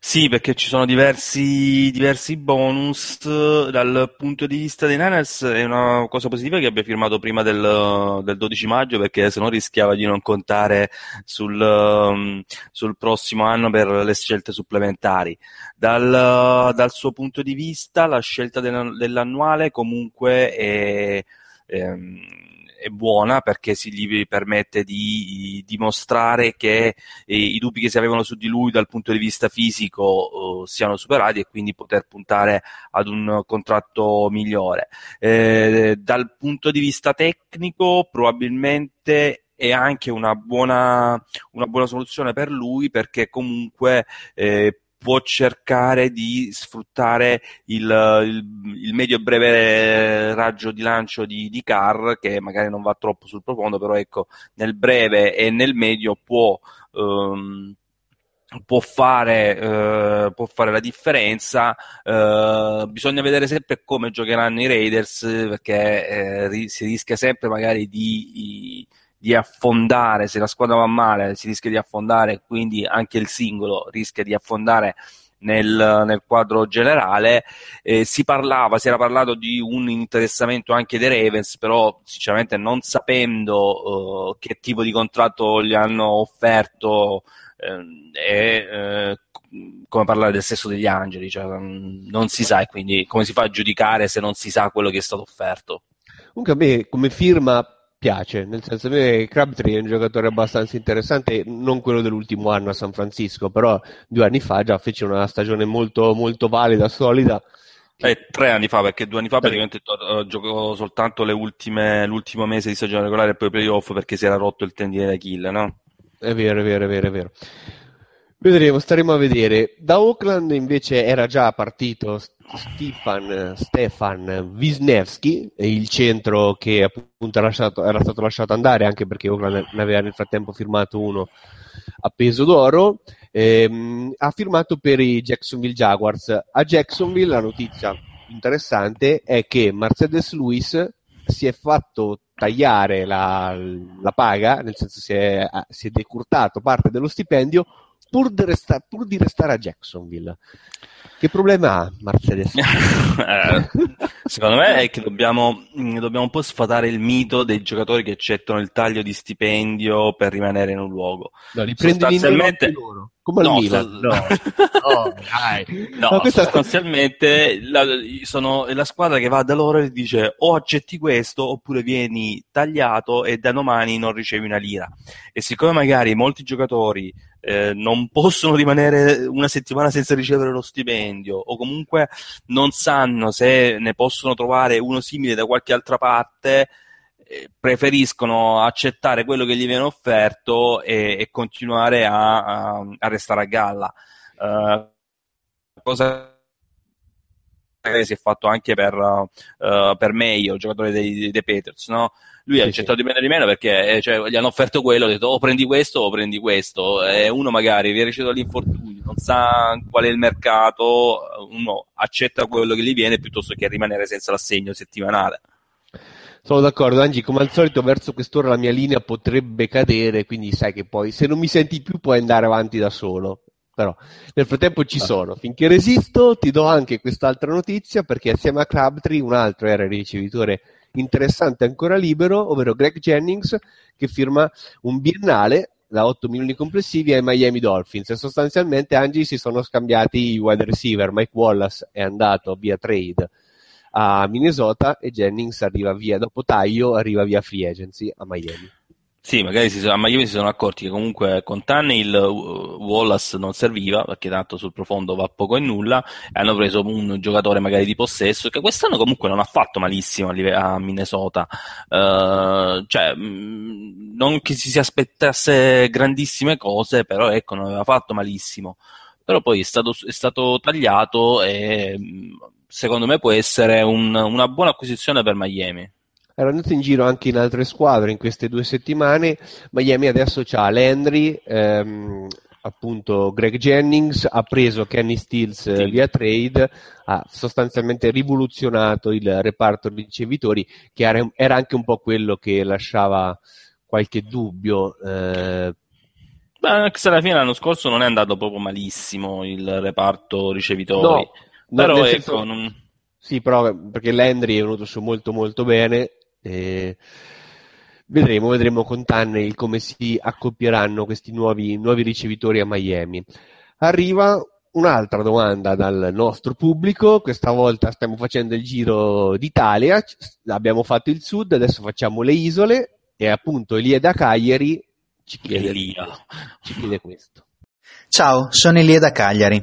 [SPEAKER 2] Sì, perché ci sono diversi, diversi bonus. Dal punto di vista dei Niners è una cosa positiva che abbia firmato prima del, del 12 maggio, perché se no rischiava di non contare sul, um, sul prossimo anno per le scelte supplementari. Dal, dal suo punto di vista, la scelta del- dell'annuale comunque è, ehm, è buona perché si gli permette di dimostrare che eh, i dubbi che si avevano su di lui dal punto di vista fisico eh, siano superati e quindi poter puntare ad un contratto migliore. Eh, dal punto di vista tecnico probabilmente è anche una buona, una buona soluzione per lui perché comunque eh, può cercare di sfruttare il, il, il medio e breve raggio di lancio di, di Carr, che magari non va troppo sul profondo, però ecco, nel breve e nel medio può, um, può, fare, uh, può fare, la differenza. Uh, bisogna vedere sempre come giocheranno i Raiders, perché uh, si rischia sempre magari di di affondare, se la squadra va male si rischia di affondare, quindi anche il singolo rischia di affondare nel, nel quadro generale. Eh, si parlava, si era parlato di un interessamento anche dei Ravens, però sinceramente non sapendo uh, che tipo di contratto gli hanno offerto eh, eh, come parlare del sesso degli angeli, cioè, non si sa e quindi come si fa a giudicare se non si sa quello che è stato offerto.
[SPEAKER 3] Comunque a me come firma piace, nel senso me Crabtree è un giocatore abbastanza interessante, non quello dell'ultimo anno a San Francisco, però due anni fa già fece una stagione molto, molto valida, solida.
[SPEAKER 2] Eh, tre anni fa, perché due anni fa praticamente uh, giocò soltanto ultime, l'ultimo mese di stagione regolare e poi playoff perché si era rotto il tendine d'Achille, no?
[SPEAKER 3] È vero, è vero, è vero, è vero. Vedremo, staremo a vedere. Da Oakland invece era già partito Stefan, Stefan Wisniewski, il centro che appunto era, lasciato, era stato lasciato andare anche perché Oakland ne aveva nel frattempo firmato uno a peso d'oro. Ehm, ha firmato per i Jacksonville Jaguars. A Jacksonville la notizia interessante è che Mercedes Lewis si è fatto tagliare la, la paga, nel senso si è, si è decurtato parte dello stipendio pur di, resta- pur di restare a Jacksonville. Che problema ha Mercedes?
[SPEAKER 2] eh, secondo me è che dobbiamo, mm, dobbiamo, un po' sfatare il mito dei giocatori che accettano il taglio di stipendio per rimanere in un luogo.
[SPEAKER 3] No, li prendono in loro. Come al
[SPEAKER 2] no,
[SPEAKER 3] Milan.
[SPEAKER 2] No, [laughs] no, no, no sostanzialmente la, sono la squadra che va da loro e dice o accetti questo oppure vieni tagliato e da domani non ricevi una lira. E siccome magari molti giocatori eh, non possono rimanere una settimana senza ricevere lo stipendio o comunque non sanno se ne possono trovare uno simile da qualche altra parte, eh, preferiscono accettare quello che gli viene offerto e, e continuare a, a, a, restare a galla. Uh, cosa che si è fatto anche per, uh, per Mayo, giocatore dei, dei Peters, no? lui ha accettato sì. di prendere di meno perché eh, cioè, gli hanno offerto quello, ha detto o prendi questo o prendi questo, e uno magari viene ricevuto dall'infortunio, non sa qual è il mercato, uno accetta quello che gli viene piuttosto che rimanere senza l'assegno settimanale.
[SPEAKER 3] Sono d'accordo, Angi, come al solito verso quest'ora la mia linea potrebbe cadere, quindi sai che poi se non mi senti più puoi andare avanti da solo. Però nel frattempo ci sono. Finché resisto ti do anche quest'altra notizia perché assieme a Crabtree un altro era il ricevitore interessante ancora libero, ovvero Greg Jennings che firma un biennale da 8 milioni complessivi ai Miami Dolphins e sostanzialmente Angie si sono scambiati i wide receiver, Mike Wallace è andato via trade a Minnesota e Jennings arriva via dopo taglio, arriva via free agency a Miami.
[SPEAKER 2] Sì, magari si sono, a Miami si sono accorti che comunque con Tannehill uh, Wallace non serviva perché tanto sul profondo va poco e nulla e hanno preso un giocatore magari di possesso che quest'anno comunque non ha fatto malissimo a Minnesota. Uh, cioè, mh, non che si, si aspettasse grandissime cose, però ecco, non aveva fatto malissimo. Però poi è stato, è stato tagliato e secondo me può essere un, una buona acquisizione per Miami
[SPEAKER 3] era andato in giro anche in altre squadre in queste due settimane. Miami adesso ha Landry, ehm, appunto Greg Jennings, ha preso Kenny Stills eh, sì. via trade, ha sostanzialmente rivoluzionato il reparto ricevitori, che era, era, anche un po' quello che lasciava qualche dubbio. Eh,
[SPEAKER 2] anche se alla fine l'anno scorso non è andato proprio malissimo il reparto ricevitori. No, però ecco, senso... non...
[SPEAKER 3] Sì, però perché Landry è venuto su molto molto bene e vedremo, vedremo con Tannehill come si accoppieranno questi nuovi, nuovi ricevitori a Miami. Arriva un'altra domanda dal nostro pubblico, questa volta stiamo facendo il giro d'Italia, abbiamo fatto il sud, adesso facciamo le isole e appunto Elia da Cagliari ci chiede, ci chiede questo.
[SPEAKER 19] Ciao, sono Elia da Cagliari.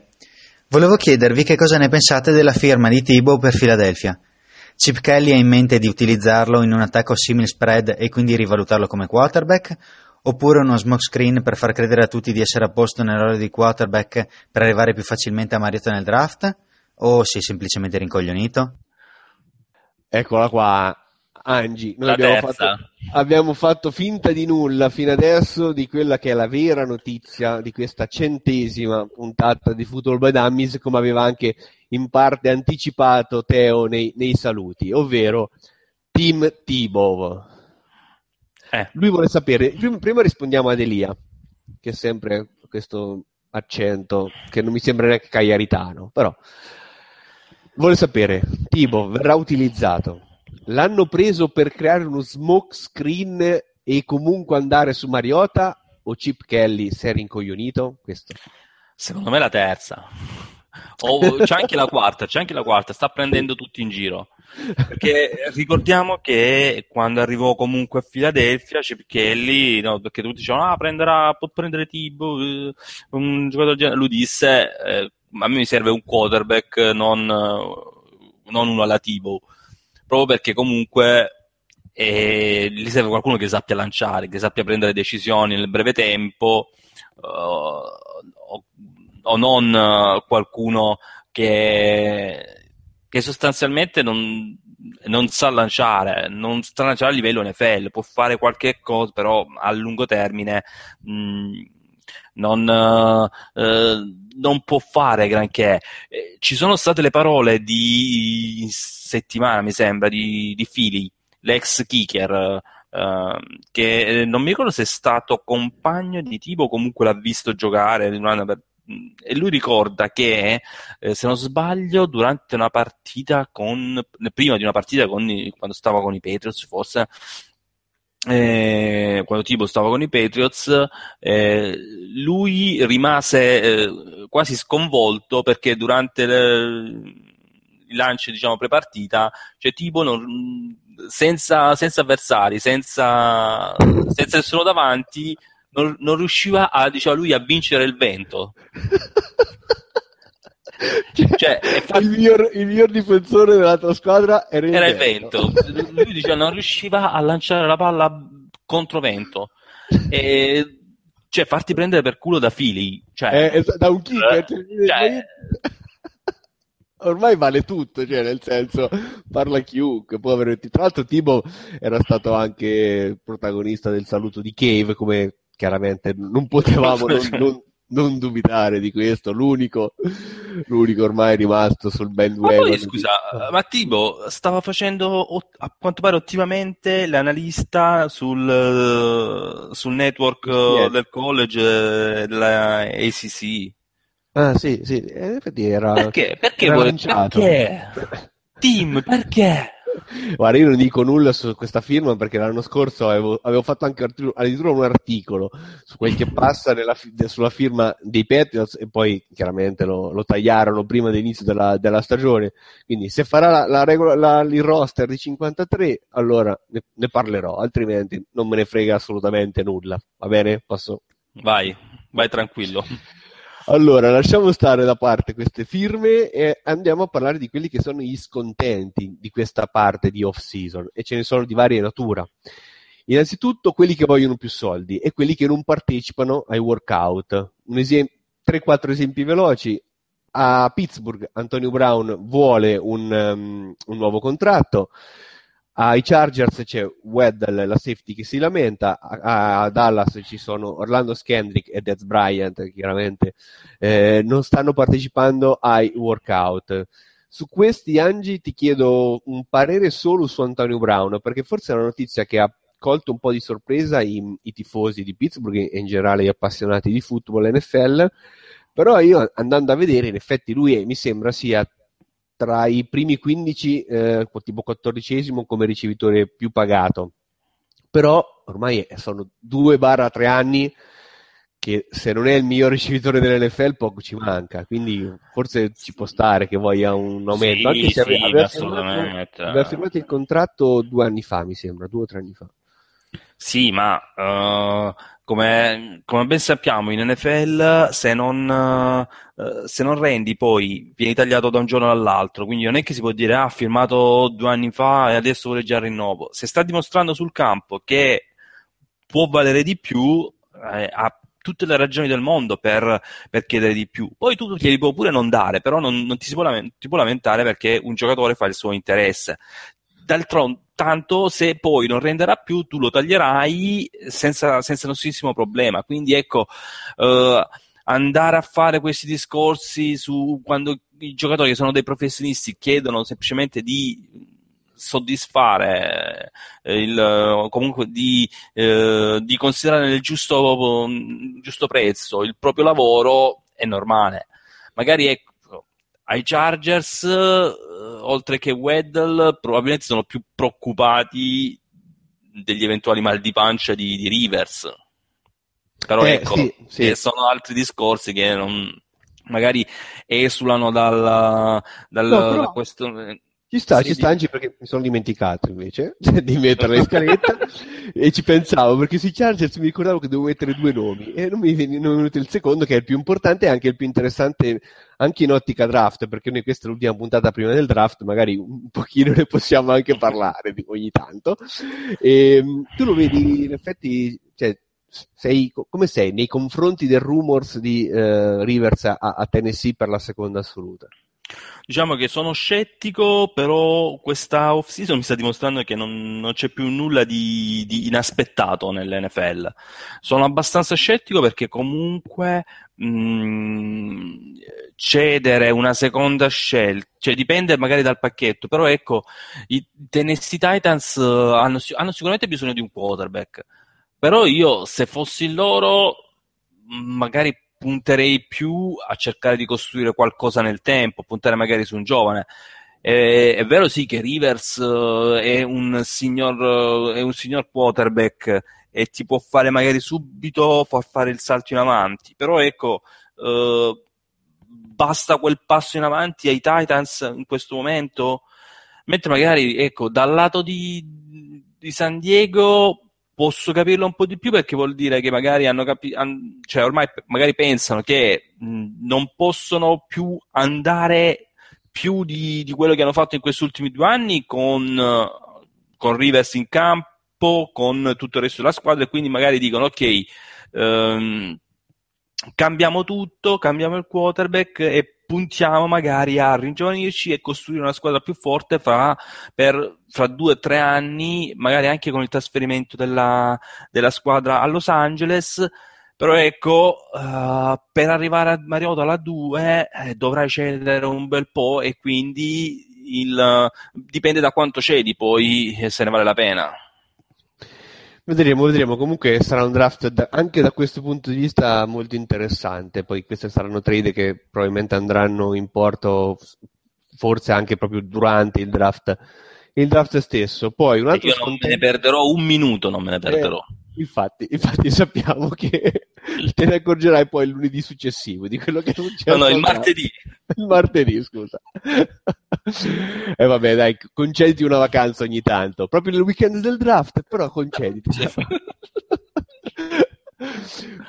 [SPEAKER 19] Volevo chiedervi che cosa ne pensate della firma di Thibaut per Philadelphia. Chip Kelly ha in mente di utilizzarlo in un attacco simile spread e quindi rivalutarlo come quarterback? Oppure uno smoke screen per far credere a tutti di essere a posto nell'ora di quarterback per arrivare più facilmente a Mariota nel draft? O si è semplicemente rincoglionito?
[SPEAKER 3] Eccola qua, Angi, noi
[SPEAKER 2] La
[SPEAKER 3] abbiamo fatto, abbiamo fatto finta di nulla fino adesso di quella che è la vera notizia di questa centesima puntata di Football by Dummies, come aveva anche in parte anticipato Teo nei, nei saluti, ovvero Team Tebow. Lui vuole sapere, prima, prima rispondiamo ad Elia, che è sempre questo accento che non mi sembra neanche cagliaritano, però vuole sapere, Tibo verrà utilizzato. L'hanno preso per creare uno smoke screen e comunque andare su Mariota o Chip Kelly si è rincoglionito? Questo.
[SPEAKER 2] Secondo me la terza. O c'è anche la quarta, c'è anche la quarta, sta prendendo tutti in giro. Perché ricordiamo che quando arrivò comunque a Philadelphia, Chip Kelly, no, perché tutti dicevano, ah, prenderà, può prendere Tibo, eh, un giocatore genere. Lui disse, eh, a me mi serve un quarterback, non, non uno alla Tibo. Proprio perché comunque eh, gli serve qualcuno che sappia lanciare, che sappia prendere decisioni nel breve tempo, eh, o, non eh, qualcuno che, che sostanzialmente non, non sa lanciare, non sa lanciare a livello NFL, può fare qualche cosa, però a lungo termine mh, non, eh, non può fare granché. Eh, Ci sono state le parole di settimana, mi sembra, di, di Philly, l'ex kicker, eh, che eh, non mi ricordo se è stato compagno di Tibo, comunque l'ha visto giocare e lui ricorda che, eh, se non sbaglio, durante una partita con, prima di una partita con quando stava con i Patriots, forse, eh, quando Tibo stava con i Patriots, eh, lui rimase eh, quasi sconvolto perché durante le- i lanci, diciamo, prepartita, cioè Tibo non- senza, senza avversari, senza, senza nessuno davanti, non, non riusciva a, diceva lui, a vincere il vento. Cioè, è fa-
[SPEAKER 3] il, miglior, il miglior difensore della tua squadra era il
[SPEAKER 2] era
[SPEAKER 3] vento.
[SPEAKER 2] vento. Lui diceva non riusciva a lanciare la palla contro vento. E, cioè, farti prendere per culo da fili. Cioè,
[SPEAKER 3] Eh, da un kicker, cioè,
[SPEAKER 2] cioè,
[SPEAKER 3] ma io- ormai vale tutto, cioè nel senso parla chiunque, può avere tra l'altro Tibo era stato anche protagonista del saluto di Cave, come chiaramente non potevamo non, [laughs] non- non dubitare di questo, l'unico, l'unico ormai rimasto sul
[SPEAKER 2] Ma
[SPEAKER 3] bandwagon.
[SPEAKER 2] poi, scusa, ma Tibo stava facendo a quanto pare ottimamente l'analista sul, sul network eh, del college eh, della ACC.
[SPEAKER 3] Ah sì, sì, eh, infatti era
[SPEAKER 2] Perché? Perché
[SPEAKER 3] era
[SPEAKER 2] vuole- perché? [laughs] Team, perché?
[SPEAKER 3] Guarda, io non dico nulla su questa firma perché l'anno scorso avevo, avevo fatto anche addirittura un articolo su quel che passa nella sulla firma dei Patriots e poi chiaramente lo, lo tagliarono prima dell'inizio della, della stagione. Quindi se farà la, la regola, la- il roster di 53, allora ne, ne parlerò, altrimenti non me ne frega assolutamente nulla. Va bene? Posso?
[SPEAKER 2] Vai, vai tranquillo.
[SPEAKER 3] Allora, lasciamo stare da parte queste firme e andiamo a parlare di quelli che sono gli scontenti di questa parte di off-season e ce ne sono di varia natura. Innanzitutto quelli che vogliono più soldi e quelli che non partecipano ai workout. Un esem- 3-4 esempi veloci. A Pittsburgh Antonio Brown vuole un, um, un nuovo contratto. Ai Chargers c'è Weddle, la safety che si lamenta, a, a Dallas ci sono Orlando Scandrick e Dez Bryant, chiaramente eh, non stanno partecipando ai workout. Su questi Angi ti chiedo un parere solo su Antonio Brown, perché forse è una notizia che ha colto un po' di sorpresa i, i tifosi di Pittsburgh e in generale gli appassionati di football NFL, però io andando a vedere, in effetti lui è- mi sembra sia tra i primi 15, eh, tipo 14 come ricevitore più pagato. Però ormai sono 2-3 anni che se non è il miglior ricevitore dell'NFL poco ci manca, quindi forse ci può stare che voglia un aumento,
[SPEAKER 2] Sì,
[SPEAKER 3] anche se
[SPEAKER 2] sì,
[SPEAKER 3] aveva, firmato, aveva firmato il contratto due anni fa, mi sembra, due o tre anni fa.
[SPEAKER 2] Sì, ma eh, come, come ben sappiamo in NFL se non, eh, se non rendi poi vieni tagliato da un giorno all'altro, quindi non è che si può dire ah, ha firmato due anni fa e adesso vuole già il rinnovo. Se sta dimostrando sul campo che può valere di più, eh, ha tutte le ragioni del mondo per, per chiedere di più. Poi tu glieli puoi pure non dare, però non, non ti, si può lamen- ti può lamentare perché un giocatore fa il suo interesse. D'altronde, tanto se poi non renderà più, tu lo taglierai senza, senza nessissimo problema. Quindi ecco, eh, andare a fare questi discorsi su quando i giocatori che sono dei professionisti chiedono semplicemente di soddisfare eh, il, comunque di, eh, di considerare nel giusto, giusto prezzo il proprio lavoro è normale. Magari ecco, ai Chargers, eh, oltre che Weddle, probabilmente sono più preoccupati degli eventuali mal di pancia di, di Rivers. Però
[SPEAKER 3] Eh,
[SPEAKER 2] ecco,
[SPEAKER 3] sì, sì.
[SPEAKER 2] eh, sono altri discorsi che non, magari esulano dal, dal,
[SPEAKER 3] No, però-
[SPEAKER 2] da questo.
[SPEAKER 3] Ci sta,
[SPEAKER 2] Sì,
[SPEAKER 3] ci sta
[SPEAKER 2] di-
[SPEAKER 3] Angi perché mi sono dimenticato invece [laughs] di metterla in [laughs] scaletta. E ci pensavo perché sui Chargers mi ricordavo che dovevo mettere due nomi e non mi è venuto il secondo che è il più importante e anche il più interessante anche in ottica draft perché noi questa è l'ultima puntata prima del draft magari un pochino ne possiamo anche parlare ogni tanto. E, tu lo vedi in effetti cioè, sei, come sei nei confronti del rumors di eh, Rivers a, a Tennessee per la seconda assoluta?
[SPEAKER 2] Diciamo che sono scettico, però questa off-season mi sta dimostrando che non, non c'è più nulla di, di inaspettato nell'NFL. Sono abbastanza scettico perché comunque mh, cedere una seconda scelta, cioè dipende magari dal pacchetto, però ecco, i Tennessee Titans eh, hanno, hanno sicuramente bisogno di un quarterback. Però io, se fossi loro, magari punterei più a cercare di costruire qualcosa nel tempo, puntare magari su un giovane. Eh, è vero sì che Rivers eh, è un signor, eh, è un signor quarterback e ti può fare magari subito far fare il salto in avanti, però ecco, eh, basta quel passo in avanti ai Titans in questo momento, mentre magari ecco, dal lato di, di San Diego posso capirlo un po' di più perché vuol dire che magari hanno capito, cioè ormai p- magari pensano che mh, non possono più andare più di, di quello che hanno fatto in questi ultimi due anni con, con Rivers in campo, con tutto il resto della squadra e quindi magari dicono ok, ehm, cambiamo tutto, cambiamo il quarterback e puntiamo magari a ringiovanirci e costruire una squadra più forte fra, per, fra due o tre anni, magari anche con il trasferimento della, della squadra a Los Angeles. Però ecco, eh, per arrivare a Mariota alla 2 eh, dovrai cedere un bel po' e quindi il, dipende da quanto cedi poi eh, se ne vale la pena.
[SPEAKER 3] Vedremo, vedremo. Comunque sarà un draft da- anche da questo punto di vista molto interessante. Poi queste saranno trade che probabilmente andranno in porto forse anche proprio durante il draft, il draft stesso. Poi un altro
[SPEAKER 2] io non me ne perderò un minuto, non me ne perderò.
[SPEAKER 3] Eh, infatti, infatti sappiamo che te ne accorgerai poi il lunedì successivo di quello che è successo.
[SPEAKER 2] No, no, il martedì.
[SPEAKER 3] Il martedì, scusa. E vabbè, dai, concediti una vacanza ogni tanto. Proprio nel weekend del draft, però concediti.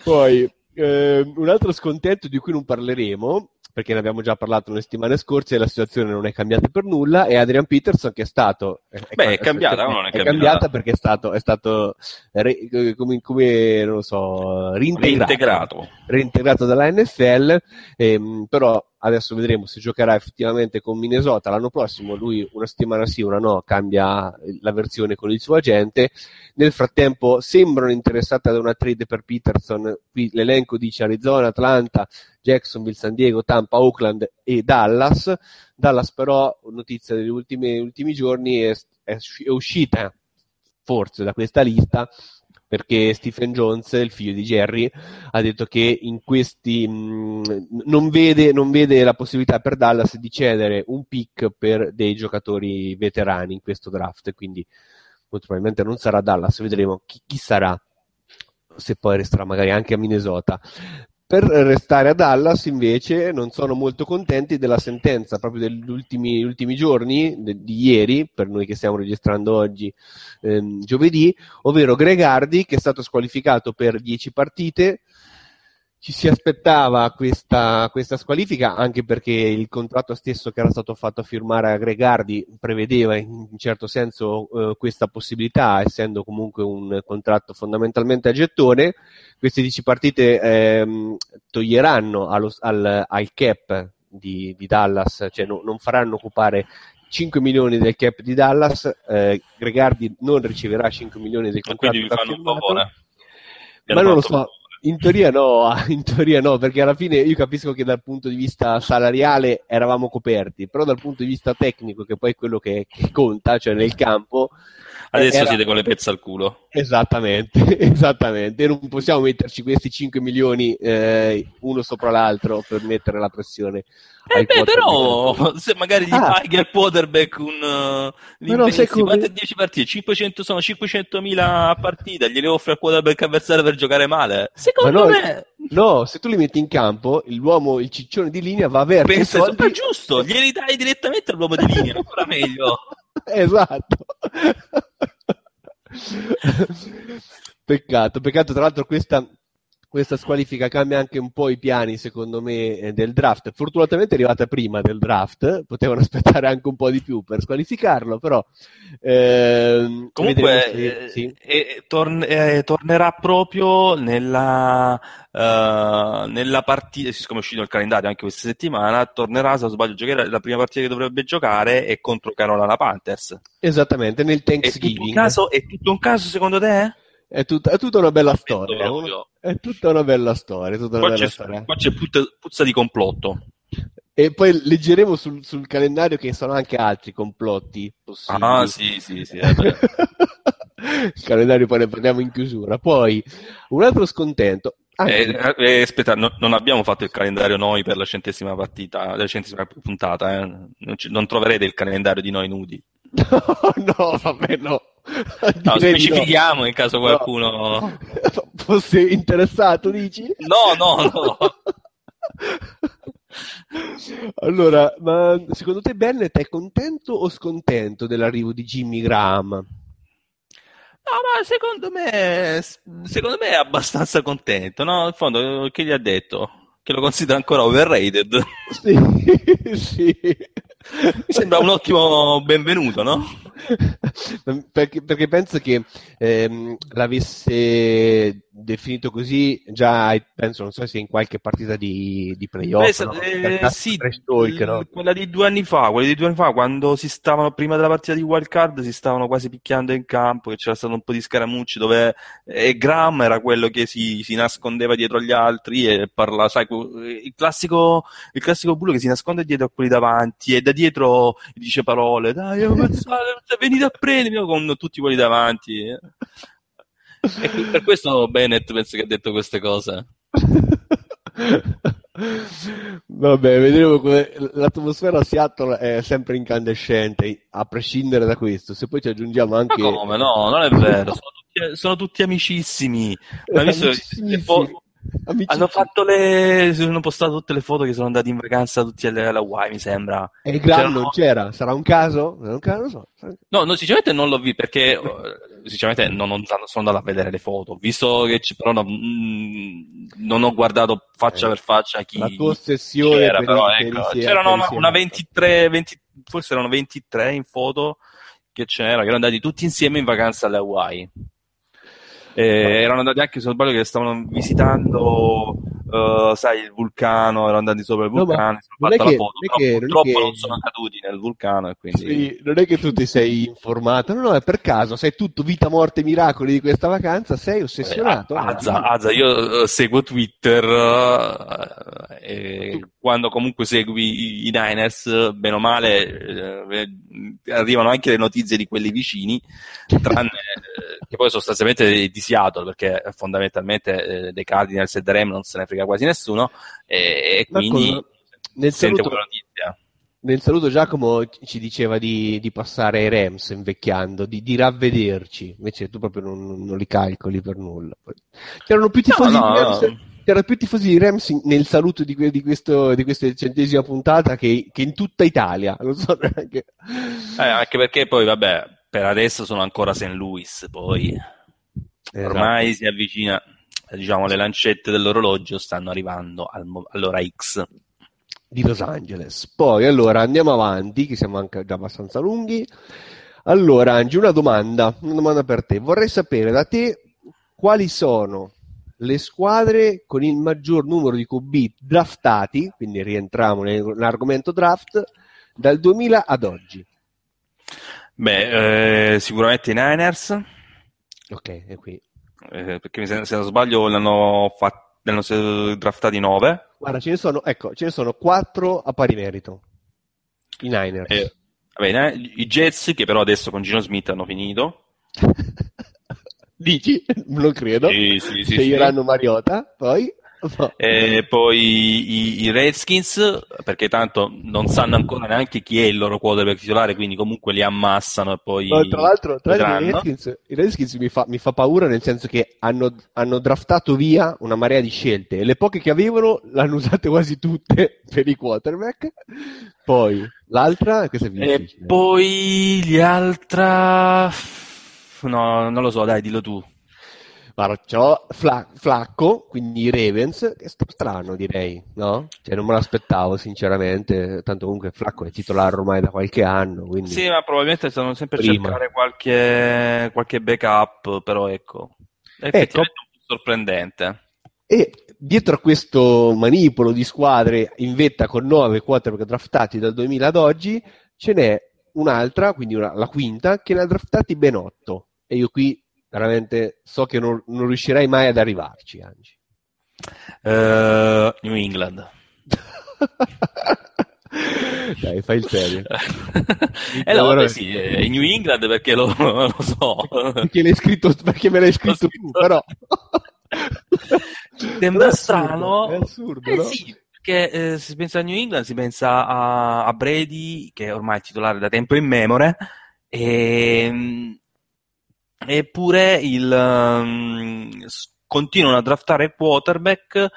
[SPEAKER 3] Poi, ehm, un altro scontento di cui non parleremo, perché ne abbiamo già parlato nelle settimane scorse e la situazione non è cambiata per nulla, è Adrian Peterson che è stato...
[SPEAKER 2] Beh, è cambiata o non è
[SPEAKER 3] è
[SPEAKER 2] cambiata?
[SPEAKER 3] cambiata perché è stato, è stato re- come, come, non lo so, reintegrato,
[SPEAKER 2] Reintegrato.
[SPEAKER 3] reintegrato dalla NFL, ehm, però adesso vedremo se giocherà effettivamente con Minnesota l'anno prossimo, lui una settimana sì, una no, cambia la versione con il suo agente, nel frattempo sembrano interessati ad una trade per Peterson, qui l'elenco dice Arizona, Atlanta, Jacksonville, San Diego, Tampa, Oakland e Dallas, Dallas però, notizia degli ultimi, ultimi giorni, è, è uscita forse da questa lista perché Stephen Jones, il figlio di Jerry, ha detto che in questi mh, non, vede, non vede la possibilità per Dallas di cedere un pick per dei giocatori veterani in questo draft, quindi molto probabilmente non sarà Dallas, vedremo chi, chi sarà. se poi resterà magari anche a Minnesota. Per restare a Dallas, invece, non sono molto contenti della sentenza proprio degli ultimi, ultimi giorni, de, di ieri, per noi che stiamo registrando oggi, ehm, giovedì, ovvero Gregardi, che è stato squalificato per 10 partite. Ci si aspettava questa, questa squalifica anche perché il contratto stesso che era stato fatto firmare a Gregardi prevedeva in un certo senso eh, questa possibilità, essendo comunque un contratto fondamentalmente a gettone queste 10 partite ehm, toglieranno allo, al, al, cap di, di Dallas, cioè no, non faranno occupare 5 milioni del cap di Dallas, eh, Gregardi non riceverà 5 milioni del contratto.
[SPEAKER 2] Quindi mi fanno un favore.
[SPEAKER 3] Ma non lo so, in teoria no, [laughs] in teoria no, perché alla fine io capisco che dal punto di vista salariale eravamo coperti, però dal punto di vista tecnico, che poi è quello che, che conta, cioè nel campo,
[SPEAKER 2] Adesso
[SPEAKER 3] era...
[SPEAKER 2] siete con le pezze al culo.
[SPEAKER 3] Esattamente, [laughs] esattamente. Non possiamo metterci questi 5 milioni eh, uno sopra l'altro per mettere la pressione.
[SPEAKER 2] Eh beh, però se magari gli ah. paghi al quarterback un uh,
[SPEAKER 3] se come...
[SPEAKER 2] quante 10 partite? 500, sono 500.000 a partita, gliele offre al quarterback avversario per giocare male. Secondo
[SPEAKER 3] no,
[SPEAKER 2] me
[SPEAKER 3] No, se tu li metti in campo, l'uomo, il ciccione di linea va verso
[SPEAKER 2] Penso soldi... giusto, glieli dai direttamente all'uomo di linea, ancora meglio. [laughs] [laughs]
[SPEAKER 3] esatto. [laughs] peccato, peccato tra l'altro questa, questa squalifica cambia anche un po' i piani, secondo me, eh, del draft. Fortunatamente è arrivata prima del draft, [laughs] potevano aspettare anche un po' di più per squalificarlo, però... Ehm,
[SPEAKER 2] Comunque,
[SPEAKER 3] se,
[SPEAKER 2] eh,
[SPEAKER 3] sì.
[SPEAKER 2] eh, torn- eh, tornerà proprio nella, uh, nella partita, siccome è uscito il calendario anche questa settimana, tornerà, se non sbaglio, giocare, la prima partita che dovrebbe giocare è contro Carolina Panthers.
[SPEAKER 3] Esattamente, nel
[SPEAKER 2] È tutto,
[SPEAKER 3] Thanksgiving.
[SPEAKER 2] un caso, è tutto un caso secondo te?
[SPEAKER 3] È, tut- è tutta una bella storia. È tutta una bella storia. Tutta una
[SPEAKER 2] Qua
[SPEAKER 3] bella
[SPEAKER 2] c'è,
[SPEAKER 3] storia.
[SPEAKER 2] qua c'è puzza, puzza di complotto.
[SPEAKER 3] E poi leggeremo sul, sul calendario che sono anche altri complotti possibili.
[SPEAKER 2] Ah, sì, sì, sì. eh. [laughs]
[SPEAKER 3] Il calendario poi ne parliamo in chiusura. Poi un altro scontento. Ah,
[SPEAKER 2] Eh, eh, aspetta, no- non abbiamo fatto il calendario noi per la centesima partita, la centesima puntata, eh. non, ci- non troverete il calendario di noi nudi. [laughs]
[SPEAKER 3] no, vabbè, no.
[SPEAKER 2] No, specifichiamo
[SPEAKER 3] no.
[SPEAKER 2] in caso
[SPEAKER 3] No.
[SPEAKER 2] qualcuno. [laughs]
[SPEAKER 3] Fosse interessato, dici?
[SPEAKER 2] No, no, no. [laughs]
[SPEAKER 3] Allora, ma secondo te Bennett è contento o scontento dell'arrivo di Jimmy Graham?
[SPEAKER 2] No, ma secondo me, secondo me è abbastanza contento, no? In fondo, che gli ha detto? Che lo considera ancora overrated. [laughs]
[SPEAKER 3] Sì, sì.
[SPEAKER 2] Mi sembra un ottimo benvenuto, no? [laughs]
[SPEAKER 3] perché, perché penso che ehm, l'avesse definito così già, penso, non so se in qualche partita di, di playoff,
[SPEAKER 2] Beh,
[SPEAKER 3] no?
[SPEAKER 2] eh, sì,
[SPEAKER 3] talk, no?
[SPEAKER 2] quella di due anni fa, quella di due anni fa, quando si stavano, prima della partita di wild card, si stavano quasi picchiando in campo, che c'era stato un po' di scaramucci, dove e Graham era quello che si, si nascondeva dietro agli altri e parlava, sai, il classico, il classico bullo che si nasconde dietro a quelli davanti e da dietro dice parole, dai, oh, [laughs] pensate, venite a prendermi con tutti quelli davanti. E per questo Bennett penso che ha detto queste cose. [laughs]
[SPEAKER 3] Vabbè, vedremo come l'atmosfera a Seattle è sempre incandescente, a prescindere da questo. Se poi ci aggiungiamo
[SPEAKER 2] Ma
[SPEAKER 3] anche
[SPEAKER 2] come? No, non è vero. Sono tutti, sono tutti amicissimi. Ma visto le fo- hanno fatto le. Hanno postato tutte le foto che sono andati in vacanza tutti alle- Hawaii, mi sembra.
[SPEAKER 3] e il
[SPEAKER 2] C'erano-
[SPEAKER 3] non c'era, sarà un caso? Non, non so.
[SPEAKER 2] No, no, sinceramente non l'ho visto perché eh, sinceramente non, non sono andato a vedere le foto. Ho Visto che ci, però no, mm, non ho guardato faccia per faccia chi
[SPEAKER 3] La tua ossessione
[SPEAKER 2] c'era,
[SPEAKER 3] per
[SPEAKER 2] però ecco,
[SPEAKER 3] Sea-
[SPEAKER 2] c'erano una, una 23, 20 forse erano 23 in foto che c'era, che erano andati tutti insieme in vacanza alle Hawaii. Eh, erano andati anche, se non sbaglio, che stavano visitando, eh, sai, il vulcano, erano andati sopra il
[SPEAKER 3] No,
[SPEAKER 2] vulcano, si
[SPEAKER 3] non è che-
[SPEAKER 2] foto,
[SPEAKER 3] non è che- non
[SPEAKER 2] purtroppo
[SPEAKER 3] che-
[SPEAKER 2] non sono caduti nel vulcano e quindi...
[SPEAKER 3] Sì, non è che tu ti sei informato, no, no, è per caso, sai tutto, vita, morte, miracoli di questa vacanza, sei ossessionato.
[SPEAKER 2] Eh,
[SPEAKER 3] no?
[SPEAKER 2] Azza, Azza, io eh, seguo Twitter eh, e quando comunque segui i, i Niners, bene o male, arrivano anche le notizie di quelli vicini, tranne che poi sostanzialmente di Seattle, perché fondamentalmente dei Cardinals e dei Rams non se ne frega quasi nessuno, e, e quindi
[SPEAKER 3] D'accordo. Nel
[SPEAKER 2] sente
[SPEAKER 3] saluto-
[SPEAKER 2] notizia.
[SPEAKER 3] nel saluto Giacomo ci diceva di, di passare ai Rams invecchiando, di, di ravvederci, invece tu proprio non, non li calcoli per nulla. C'erano più tifosi
[SPEAKER 2] No, no,
[SPEAKER 3] di Rams,
[SPEAKER 2] no.
[SPEAKER 3] c'erano più tifosi di Rams nel saluto di, que- di questo, di questa centesima puntata che, che in tutta Italia. Non so neanche.
[SPEAKER 2] Eh, anche perché poi, vabbè, per adesso sono ancora St. Louis, poi
[SPEAKER 3] Esatto.
[SPEAKER 2] ormai si avvicina, diciamo, le lancette dell'orologio stanno arrivando al mo- all'ora X.
[SPEAKER 3] di Los Angeles. Poi allora andiamo avanti, che siamo anche già abbastanza lunghi. Allora, Angi, una domanda, una domanda per te. Vorrei sapere da te quali sono le squadre con il maggior numero di QB draftati, quindi rientriamo nell'argomento draft, dal 2000 ad oggi.
[SPEAKER 2] Beh, eh, sicuramente i Niners,
[SPEAKER 3] Ok, è qui.
[SPEAKER 2] Eh, perché sembra- se non sbaglio ne hanno, fat- ne hanno se- draftati 9.
[SPEAKER 3] Guarda, ce ne sono, ecco, ce ne sono quattro a pari merito. I Niners.
[SPEAKER 2] Eh, vabbè, i Jets, che però adesso con Gino Smith hanno finito. [laughs]
[SPEAKER 3] Dici? Non credo.
[SPEAKER 2] Sì, sì, sì,
[SPEAKER 3] Sceglieranno. Mariota, poi...
[SPEAKER 2] E poi i, i Redskins, perché tanto non sanno ancora neanche chi è il loro quarterback titolare, quindi comunque li ammassano e poi
[SPEAKER 3] No, tra l'altro, tra l'altro i. Redskins, i Redskins mi, fa, mi fa paura nel senso che hanno, hanno draftato via una marea di scelte e le poche che avevano l'hanno usate quasi tutte [laughs] per i quarterback. Poi l'altra, questa è più
[SPEAKER 2] E poi gli altra... No, non lo so, dai, dillo tu.
[SPEAKER 3] C'ho Fla- Flacco, quindi i Ravens, che è st- strano direi, no? Cioè non me l'aspettavo sinceramente, tanto comunque Flacco è titolare ormai da qualche anno, quindi...
[SPEAKER 2] Sì, ma probabilmente stanno sempre a
[SPEAKER 3] Prima.
[SPEAKER 2] cercare qualche, qualche backup, però ecco, è effettivamente un po' sorprendente.
[SPEAKER 3] E dietro a questo manipolo di squadre in vetta con nove quarterback draftati dal 2000 ad oggi, ce n'è un'altra, quindi una- la quinta, che ne ha draftati ben otto. E io qui veramente so che non, non riuscirai mai ad arrivarci, Angi.
[SPEAKER 2] Eh, New England. [laughs]
[SPEAKER 3] Dai, fai il serio. [laughs]
[SPEAKER 2] Eh no, vabbè, sì, è New England perché lo, [laughs] lo so.
[SPEAKER 3] Perché, l'hai scritto, perché me l'hai scritto tu, però...
[SPEAKER 2] Sembra
[SPEAKER 3] È
[SPEAKER 2] strano.
[SPEAKER 3] È assurdo,
[SPEAKER 2] Eh
[SPEAKER 3] no?
[SPEAKER 2] sì, perché eh, si pensa a New England si pensa a, a Brady, che è ormai titolare da tempo immemore, e, eppure il, um, continuano a draftare quarterback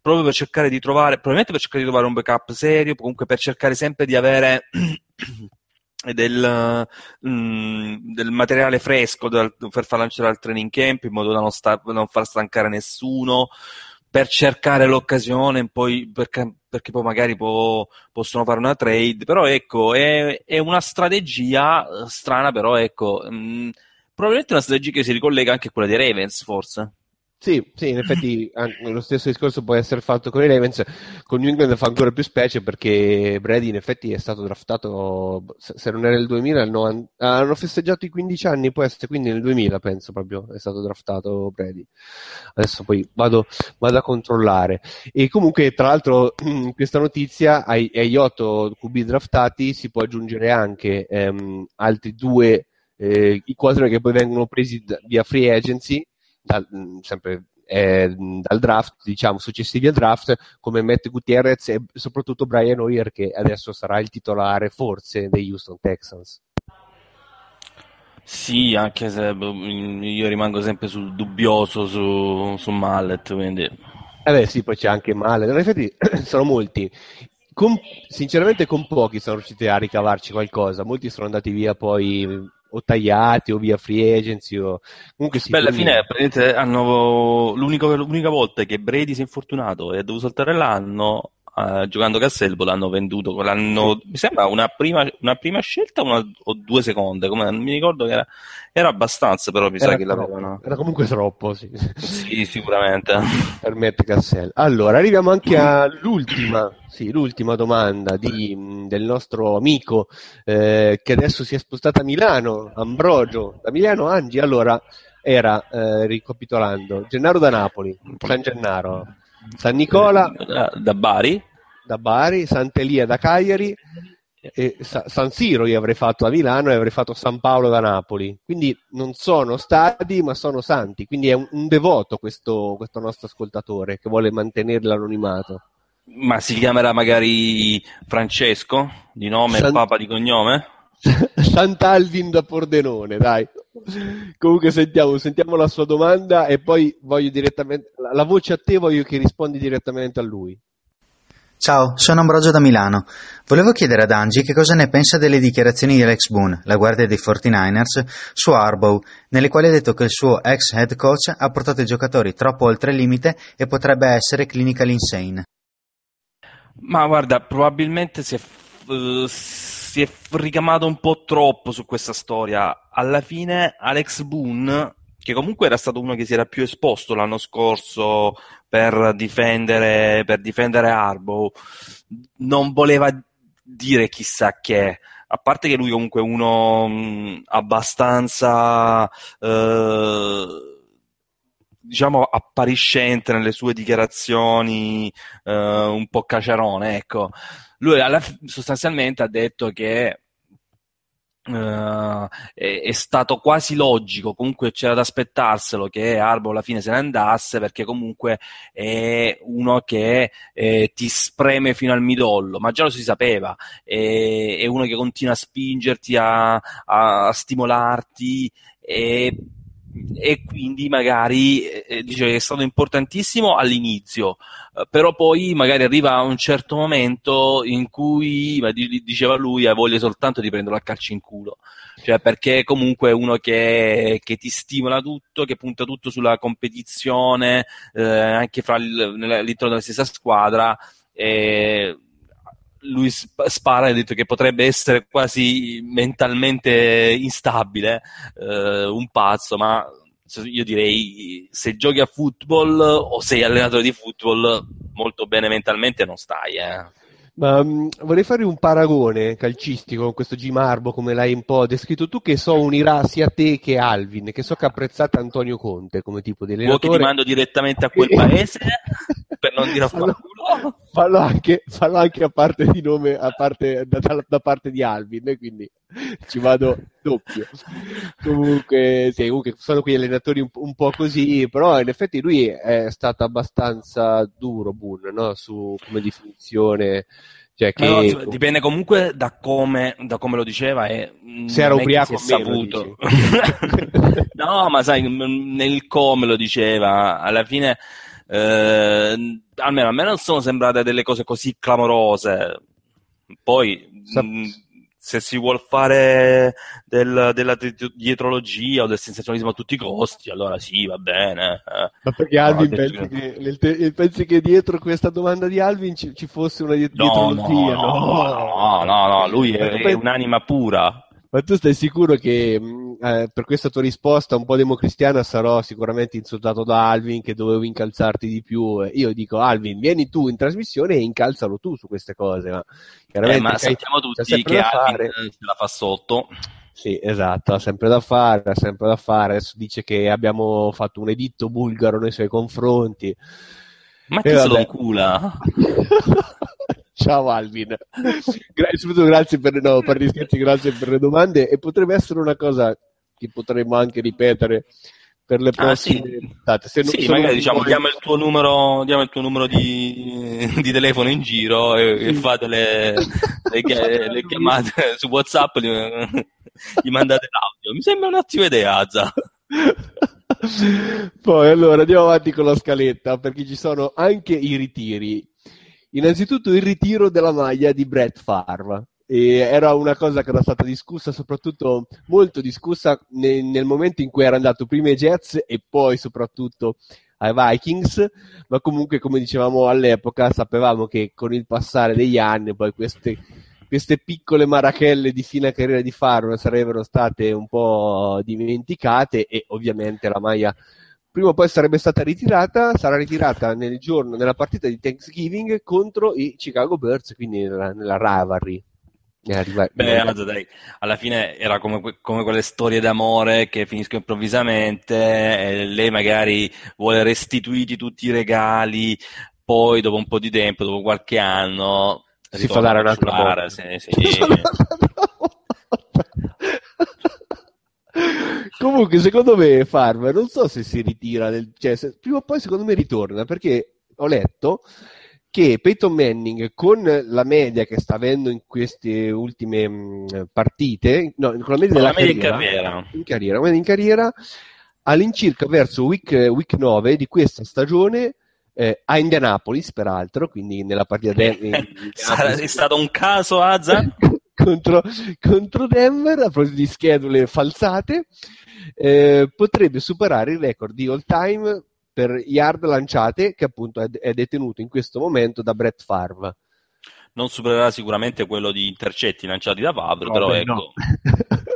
[SPEAKER 2] proprio per cercare di trovare, probabilmente per cercare di trovare un backup serio, comunque per cercare sempre di avere [clears throat] del, mm, del materiale fresco dal- per far lanciare al training camp in modo da non, sta- non far stancare nessuno per cercare l'occasione poi perché, perché poi magari può- possono fare una trade però ecco è, è una strategia eh, strana però ecco mm, probabilmente una strategia che si ricollega anche a quella dei Ravens forse
[SPEAKER 3] Sì, sì, in effetti lo stesso discorso può essere fatto con i Ravens, con New England fa ancora più specie perché Brady in effetti è stato draftato, se non era il 2000, il 90 hanno festeggiato i 15 anni, può essere, quindi nel 2000 penso proprio è stato draftato Brady. Adesso poi vado, vado a controllare. E comunque, tra l'altro, [clears throat] questa notizia ai, agli 8 QB draftati si può aggiungere anche ehm, altri due eh, i quarterback che poi vengono presi da- via free agency dal, mh, sempre eh, dal draft, diciamo, successivi al draft, come Matt Gutierrez e soprattutto Brian Hoyer, che adesso sarà il titolare forse dei Houston Texans.
[SPEAKER 2] sì anche se boh, io rimango sempre sul dubbioso su, su Mallet quindi
[SPEAKER 3] Eh beh, sì, poi c'è anche male. In effetti sono molti. Con- sinceramente, con pochi sono riusciti a ricavarci qualcosa. Molti sono andati via poi o tagliati o via free agency. O... Comunque sì,
[SPEAKER 2] Beh, alla fine hanno l'unica volta che Brady si è infortunato e ha dovuto saltare l'anno eh, giocando Casselbo l'hanno venduto l'hanno, mi sembra una prima, una prima scelta una- o due seconde come, non mi ricordo che era, era abbastanza però mi sa
[SPEAKER 3] era,
[SPEAKER 2] che
[SPEAKER 3] troppo,
[SPEAKER 2] l'avevano
[SPEAKER 3] era comunque troppo, sì.
[SPEAKER 2] sì sicuramente [laughs]
[SPEAKER 3] per Matt. Allora, arriviamo anche all'ultima, sì, l'ultima domanda di- del nostro amico eh, che adesso si è spostato a Milano, Ambrogio, da Milano Angi. Allora, era, eh, ricapitolando, Gennaro da Napoli, San Gennaro, San Nicola
[SPEAKER 2] da, da Bari,
[SPEAKER 3] da Bari, Sant'Elia da Cagliari, Sa- San Siro io avrei fatto a Milano e avrei fatto San Paolo da Napoli. Quindi non sono stadi, ma sono santi. Quindi è un, un devoto questo, questo nostro ascoltatore che vuole mantenere l'anonimato.
[SPEAKER 2] Ma si chiamerà magari Francesco di nome
[SPEAKER 3] San-
[SPEAKER 2] e Papa di cognome? [laughs]
[SPEAKER 3] Sant'Alvin da Pordenone, dai. Comunque sentiamo, sentiamo la sua domanda e poi voglio direttamente la, la voce a te voglio che rispondi direttamente a lui.
[SPEAKER 19] Ciao, sono Ambrogio da Milano. Volevo chiedere ad Angie che cosa ne pensa delle dichiarazioni di Alex Boone, la guardia dei 49ers, su Harbaugh, nelle quali ha detto che il suo ex head coach ha portato i giocatori troppo oltre il limite e potrebbe essere clinical insane.
[SPEAKER 2] Ma guarda, probabilmente si è, eh, si è ricamato un po' troppo su questa storia. Alla fine Alex Boone, che comunque era stato uno che si era più esposto l'anno scorso per difendere, per difendere Harbaugh, non voleva dire chissà che. A parte che lui comunque è uno mh, abbastanza... eh, diciamo appariscente nelle sue dichiarazioni eh, un po' caciarone, ecco. Lui alla sostanzialmente ha detto che eh, è, è stato quasi logico, comunque c'era da aspettarselo che Arbo alla fine se ne andasse perché comunque è uno che eh, ti spreme fino al midollo, ma già lo si sapeva, è, è uno che continua a spingerti, a, a stimolarti e e quindi magari eh, dice che è stato importantissimo all'inizio, eh, però poi magari arriva un certo momento in cui, ma di- diceva lui, ha voglia soltanto di prenderlo a calci in culo, cioè perché comunque è uno che, che ti stimola tutto, che punta tutto sulla competizione, eh, anche fra all'interno della stessa squadra. E lui sp- spara e ha detto che potrebbe essere quasi mentalmente instabile, eh, un pazzo, ma io direi se giochi a football o sei allenatore di football molto bene mentalmente non stai, eh.
[SPEAKER 3] Ma mh, vorrei fare un paragone calcistico con questo Jim Harbaugh, come l'hai un po' descritto tu, che so unirà sia te che Alvin, che so che apprezzate Antonio Conte come tipo di
[SPEAKER 2] Vuoi che
[SPEAKER 3] allenatore.
[SPEAKER 2] ti mando direttamente a quel paese [laughs] per non dire a
[SPEAKER 3] fallo,
[SPEAKER 2] fanculo?
[SPEAKER 3] Fallo anche, fallo anche a parte di nome, a parte, da, da- da parte di Alvin, quindi ci vado doppio. Comunque, sì, comunque sono quegli allenatori un, po'- un po' così, però in effetti lui è stato abbastanza duro, Boone, no? Su come definizione. Cioè che,
[SPEAKER 2] no, insomma, dipende comunque da come, da come lo diceva e
[SPEAKER 3] Se era ubriaco
[SPEAKER 2] si è saputo. [laughs] no, ma sai, nel come lo diceva, alla fine, eh, almeno a me non sono sembrate delle cose così clamorose. Poi,
[SPEAKER 3] Sa-
[SPEAKER 2] mh, se si vuol fare del- della di- dietrologia o del sensazionalismo a tutti i costi, allora sì, va bene. eh.
[SPEAKER 3] Ma perché
[SPEAKER 2] No,
[SPEAKER 3] Alvin
[SPEAKER 2] detto
[SPEAKER 3] pensi
[SPEAKER 2] che-
[SPEAKER 3] che, pensi che dietro questa domanda di Alvin ci, ci fosse una die-
[SPEAKER 2] No,
[SPEAKER 3] dietrologia?
[SPEAKER 2] no, no, no, no, lui è, è un'anima pura.
[SPEAKER 3] Ma tu stai sicuro che mh, eh, per questa tua risposta un po' democristiana sarò sicuramente insultato da Alvin che dovevo incalzarti di più? Eh, Io dico Alvin, vieni tu in trasmissione e incalzalo tu su queste cose. Ma,
[SPEAKER 2] Eh,
[SPEAKER 3] chiaramente
[SPEAKER 2] ma sappiamo tutti che Alvin
[SPEAKER 3] fare.
[SPEAKER 2] se la fa sotto.
[SPEAKER 3] Sì, esatto, ha sempre da fare, ha sempre da fare. Adesso dice che abbiamo fatto un editto bulgaro nei suoi confronti.
[SPEAKER 2] Ma
[SPEAKER 3] E
[SPEAKER 2] chi se lo
[SPEAKER 3] vabbè.
[SPEAKER 2] incula? [laughs]
[SPEAKER 3] Ciao Alvin, Gra- soprattutto grazie per, no, per gli scherzi, grazie per le domande e potrebbe essere una cosa che potremmo anche ripetere per le
[SPEAKER 2] Ah, sì.
[SPEAKER 3] prossime puntate. Se non-
[SPEAKER 2] Sì, magari diciamo, diamo il tuo numero, diamo il tuo numero di, di telefono in giro e, e fate le, le chia- le chiamate su WhatsApp, gli, gli mandate l'audio. Mi sembra un'ottima idea, Azza. [laughs]
[SPEAKER 3] Poi allora andiamo avanti con la scaletta perché ci sono anche i ritiri. Innanzitutto il ritiro della maglia di Brett Favre. Era una cosa che era stata discussa, soprattutto molto discussa ne- nel momento in cui era andato prima ai Jets e poi soprattutto ai Vikings, ma comunque come dicevamo all'epoca sapevamo che con il passare degli anni poi queste, queste piccole marachelle di fine carriera di Favre sarebbero state un po' dimenticate e ovviamente la maglia prima o poi sarebbe stata ritirata, sarà ritirata nel giorno, nella partita di Thanksgiving contro i Chicago Bears, quindi nella, nella rivalry.
[SPEAKER 2] Beh, Azza, dai, alla fine era come, come quelle storie d'amore che finiscono improvvisamente e lei magari vuole restituiti tutti i regali, poi dopo un po' di tempo, dopo qualche anno,
[SPEAKER 3] Si fa dare un'altra botta.
[SPEAKER 2] sì, sì. [laughs]
[SPEAKER 3] Comunque, secondo me, Farmer, non so se si ritira, del- cioè, se- prima o poi secondo me ritorna, perché ho letto che Peyton Manning con la media che sta avendo in queste ultime mh, partite, no, con la media della
[SPEAKER 2] la media in
[SPEAKER 3] carriera,
[SPEAKER 2] carriera.
[SPEAKER 3] in carriera, in carriera all'incirca verso week, week 9 di questa stagione eh, a Indianapolis, peraltro, quindi nella partita de- [laughs]
[SPEAKER 2] Sarà- è stato un caso, Azza? [laughs]
[SPEAKER 3] contro, contro Denver, a proposito di schedule falsate, eh, potrebbe superare il record di all time per yard lanciate, che appunto è, è detenuto in questo momento da Brett Favre.
[SPEAKER 2] Non supererà sicuramente quello di intercetti lanciati da Favre,
[SPEAKER 3] No,
[SPEAKER 2] però
[SPEAKER 3] beh,
[SPEAKER 2] ecco.
[SPEAKER 3] no.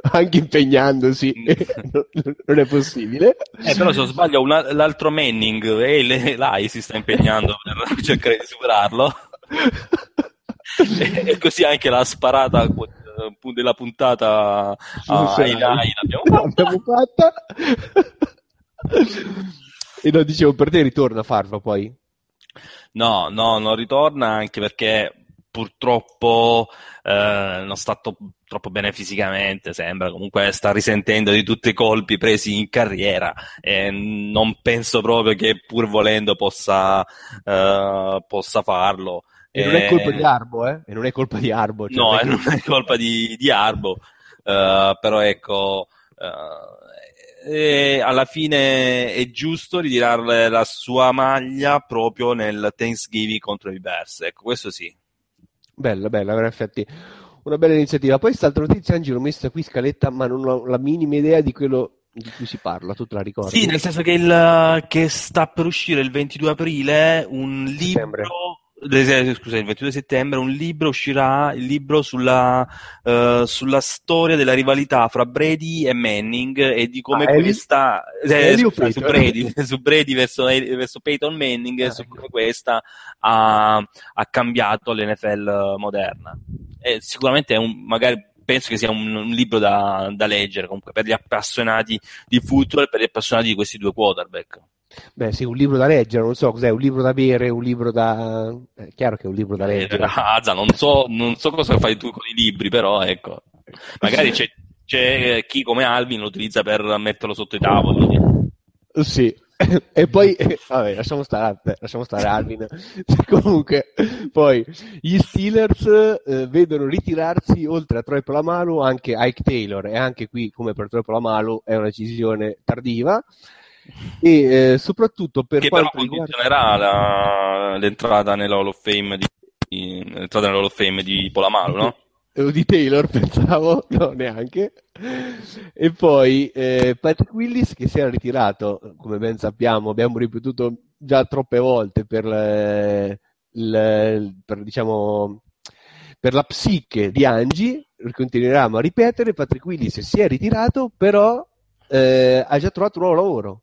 [SPEAKER 3] [laughs] Anche impegnandosi, [laughs] non, non è possibile.
[SPEAKER 2] Eh, però se non sbaglio un al- l'altro Manning e le- l'AI si sta impegnando per cercare di superarlo. e, [laughs] e così anche la sparata eh, della puntata a Lai l'abbiamo fatta.
[SPEAKER 3] l'abbiamo fatta. e no, dicevo, per te ritorna Farva poi?
[SPEAKER 2] No, no, non ritorna anche perché purtroppo eh, non sta to- troppo bene fisicamente, sembra, comunque sta risentendo di tutti i colpi presi in carriera e non penso proprio che pur volendo possa, eh, possa farlo.
[SPEAKER 3] E non è
[SPEAKER 2] Eh,
[SPEAKER 3] colpa di Arbo, eh? E non è colpa di Arbo. cioè,
[SPEAKER 2] No,
[SPEAKER 3] non è
[SPEAKER 2] colpa di, di Arbo, eh, però ecco, e alla fine è giusto ritirare la sua maglia proprio nel Thanksgiving contro i Bears, ecco, questo sì.
[SPEAKER 3] Bella, bella, in effetti una bella iniziativa. Poi quest'altra notizia, Angelo, l'ho messa qui scaletta, ma non ho la minima idea di quello di cui si parla, tu te la ricordi?
[SPEAKER 2] Sì, nel senso che, il, che sta per uscire il 22 aprile un
[SPEAKER 3] Settembre.
[SPEAKER 2] libro, eh, scusa, il 22 settembre un libro uscirà, il libro sulla, eh, sulla storia della rivalità fra Brady e Manning e di come
[SPEAKER 3] Ah,
[SPEAKER 2] questa,
[SPEAKER 3] o
[SPEAKER 2] scusa, su? Brady, [laughs] su Brady verso, verso Peyton Manning e su come questa ha, ha cambiato l'NFL moderna. E sicuramente è un, magari penso che sia un, un libro da, da leggere comunque per gli appassionati di football e per gli appassionati di questi due quarterback.
[SPEAKER 3] Beh, sì, un libro da leggere, non so cos'è, un libro da bere, un libro da... È chiaro che è un libro da leggere. [laughs]
[SPEAKER 2] Azza, non so, non so cosa fai tu con i libri, però ecco, magari c'è, c'è chi come Alvin lo utilizza per metterlo sotto i tavoli.
[SPEAKER 3] Sì. [laughs] E poi, eh, [laughs] vabbè, lasciamo stare, eh, lasciamo stare Alvin. Comunque, poi gli Steelers eh, vedono ritirarsi oltre a Troy Polamalu anche Ike Taylor e anche qui, come per Troy Polamalu, è una decisione tardiva. E eh, soprattutto per
[SPEAKER 2] che però
[SPEAKER 3] riguarda...
[SPEAKER 2] condizionerà la- l'entrata nella Hall of Fame di, di- l'entrata nella Hall of Fame di Polamalu, no?
[SPEAKER 3] o di Taylor, [laughs] pensavo, no, neanche. E poi eh, Patrick Willis che si era ritirato, come ben sappiamo, abbiamo ripetuto già troppe volte per, eh, il- per, diciamo, per la psiche di Angie, continueremo a ripetere, Patrick Willis si è ritirato, però eh, ha già trovato un nuovo lavoro.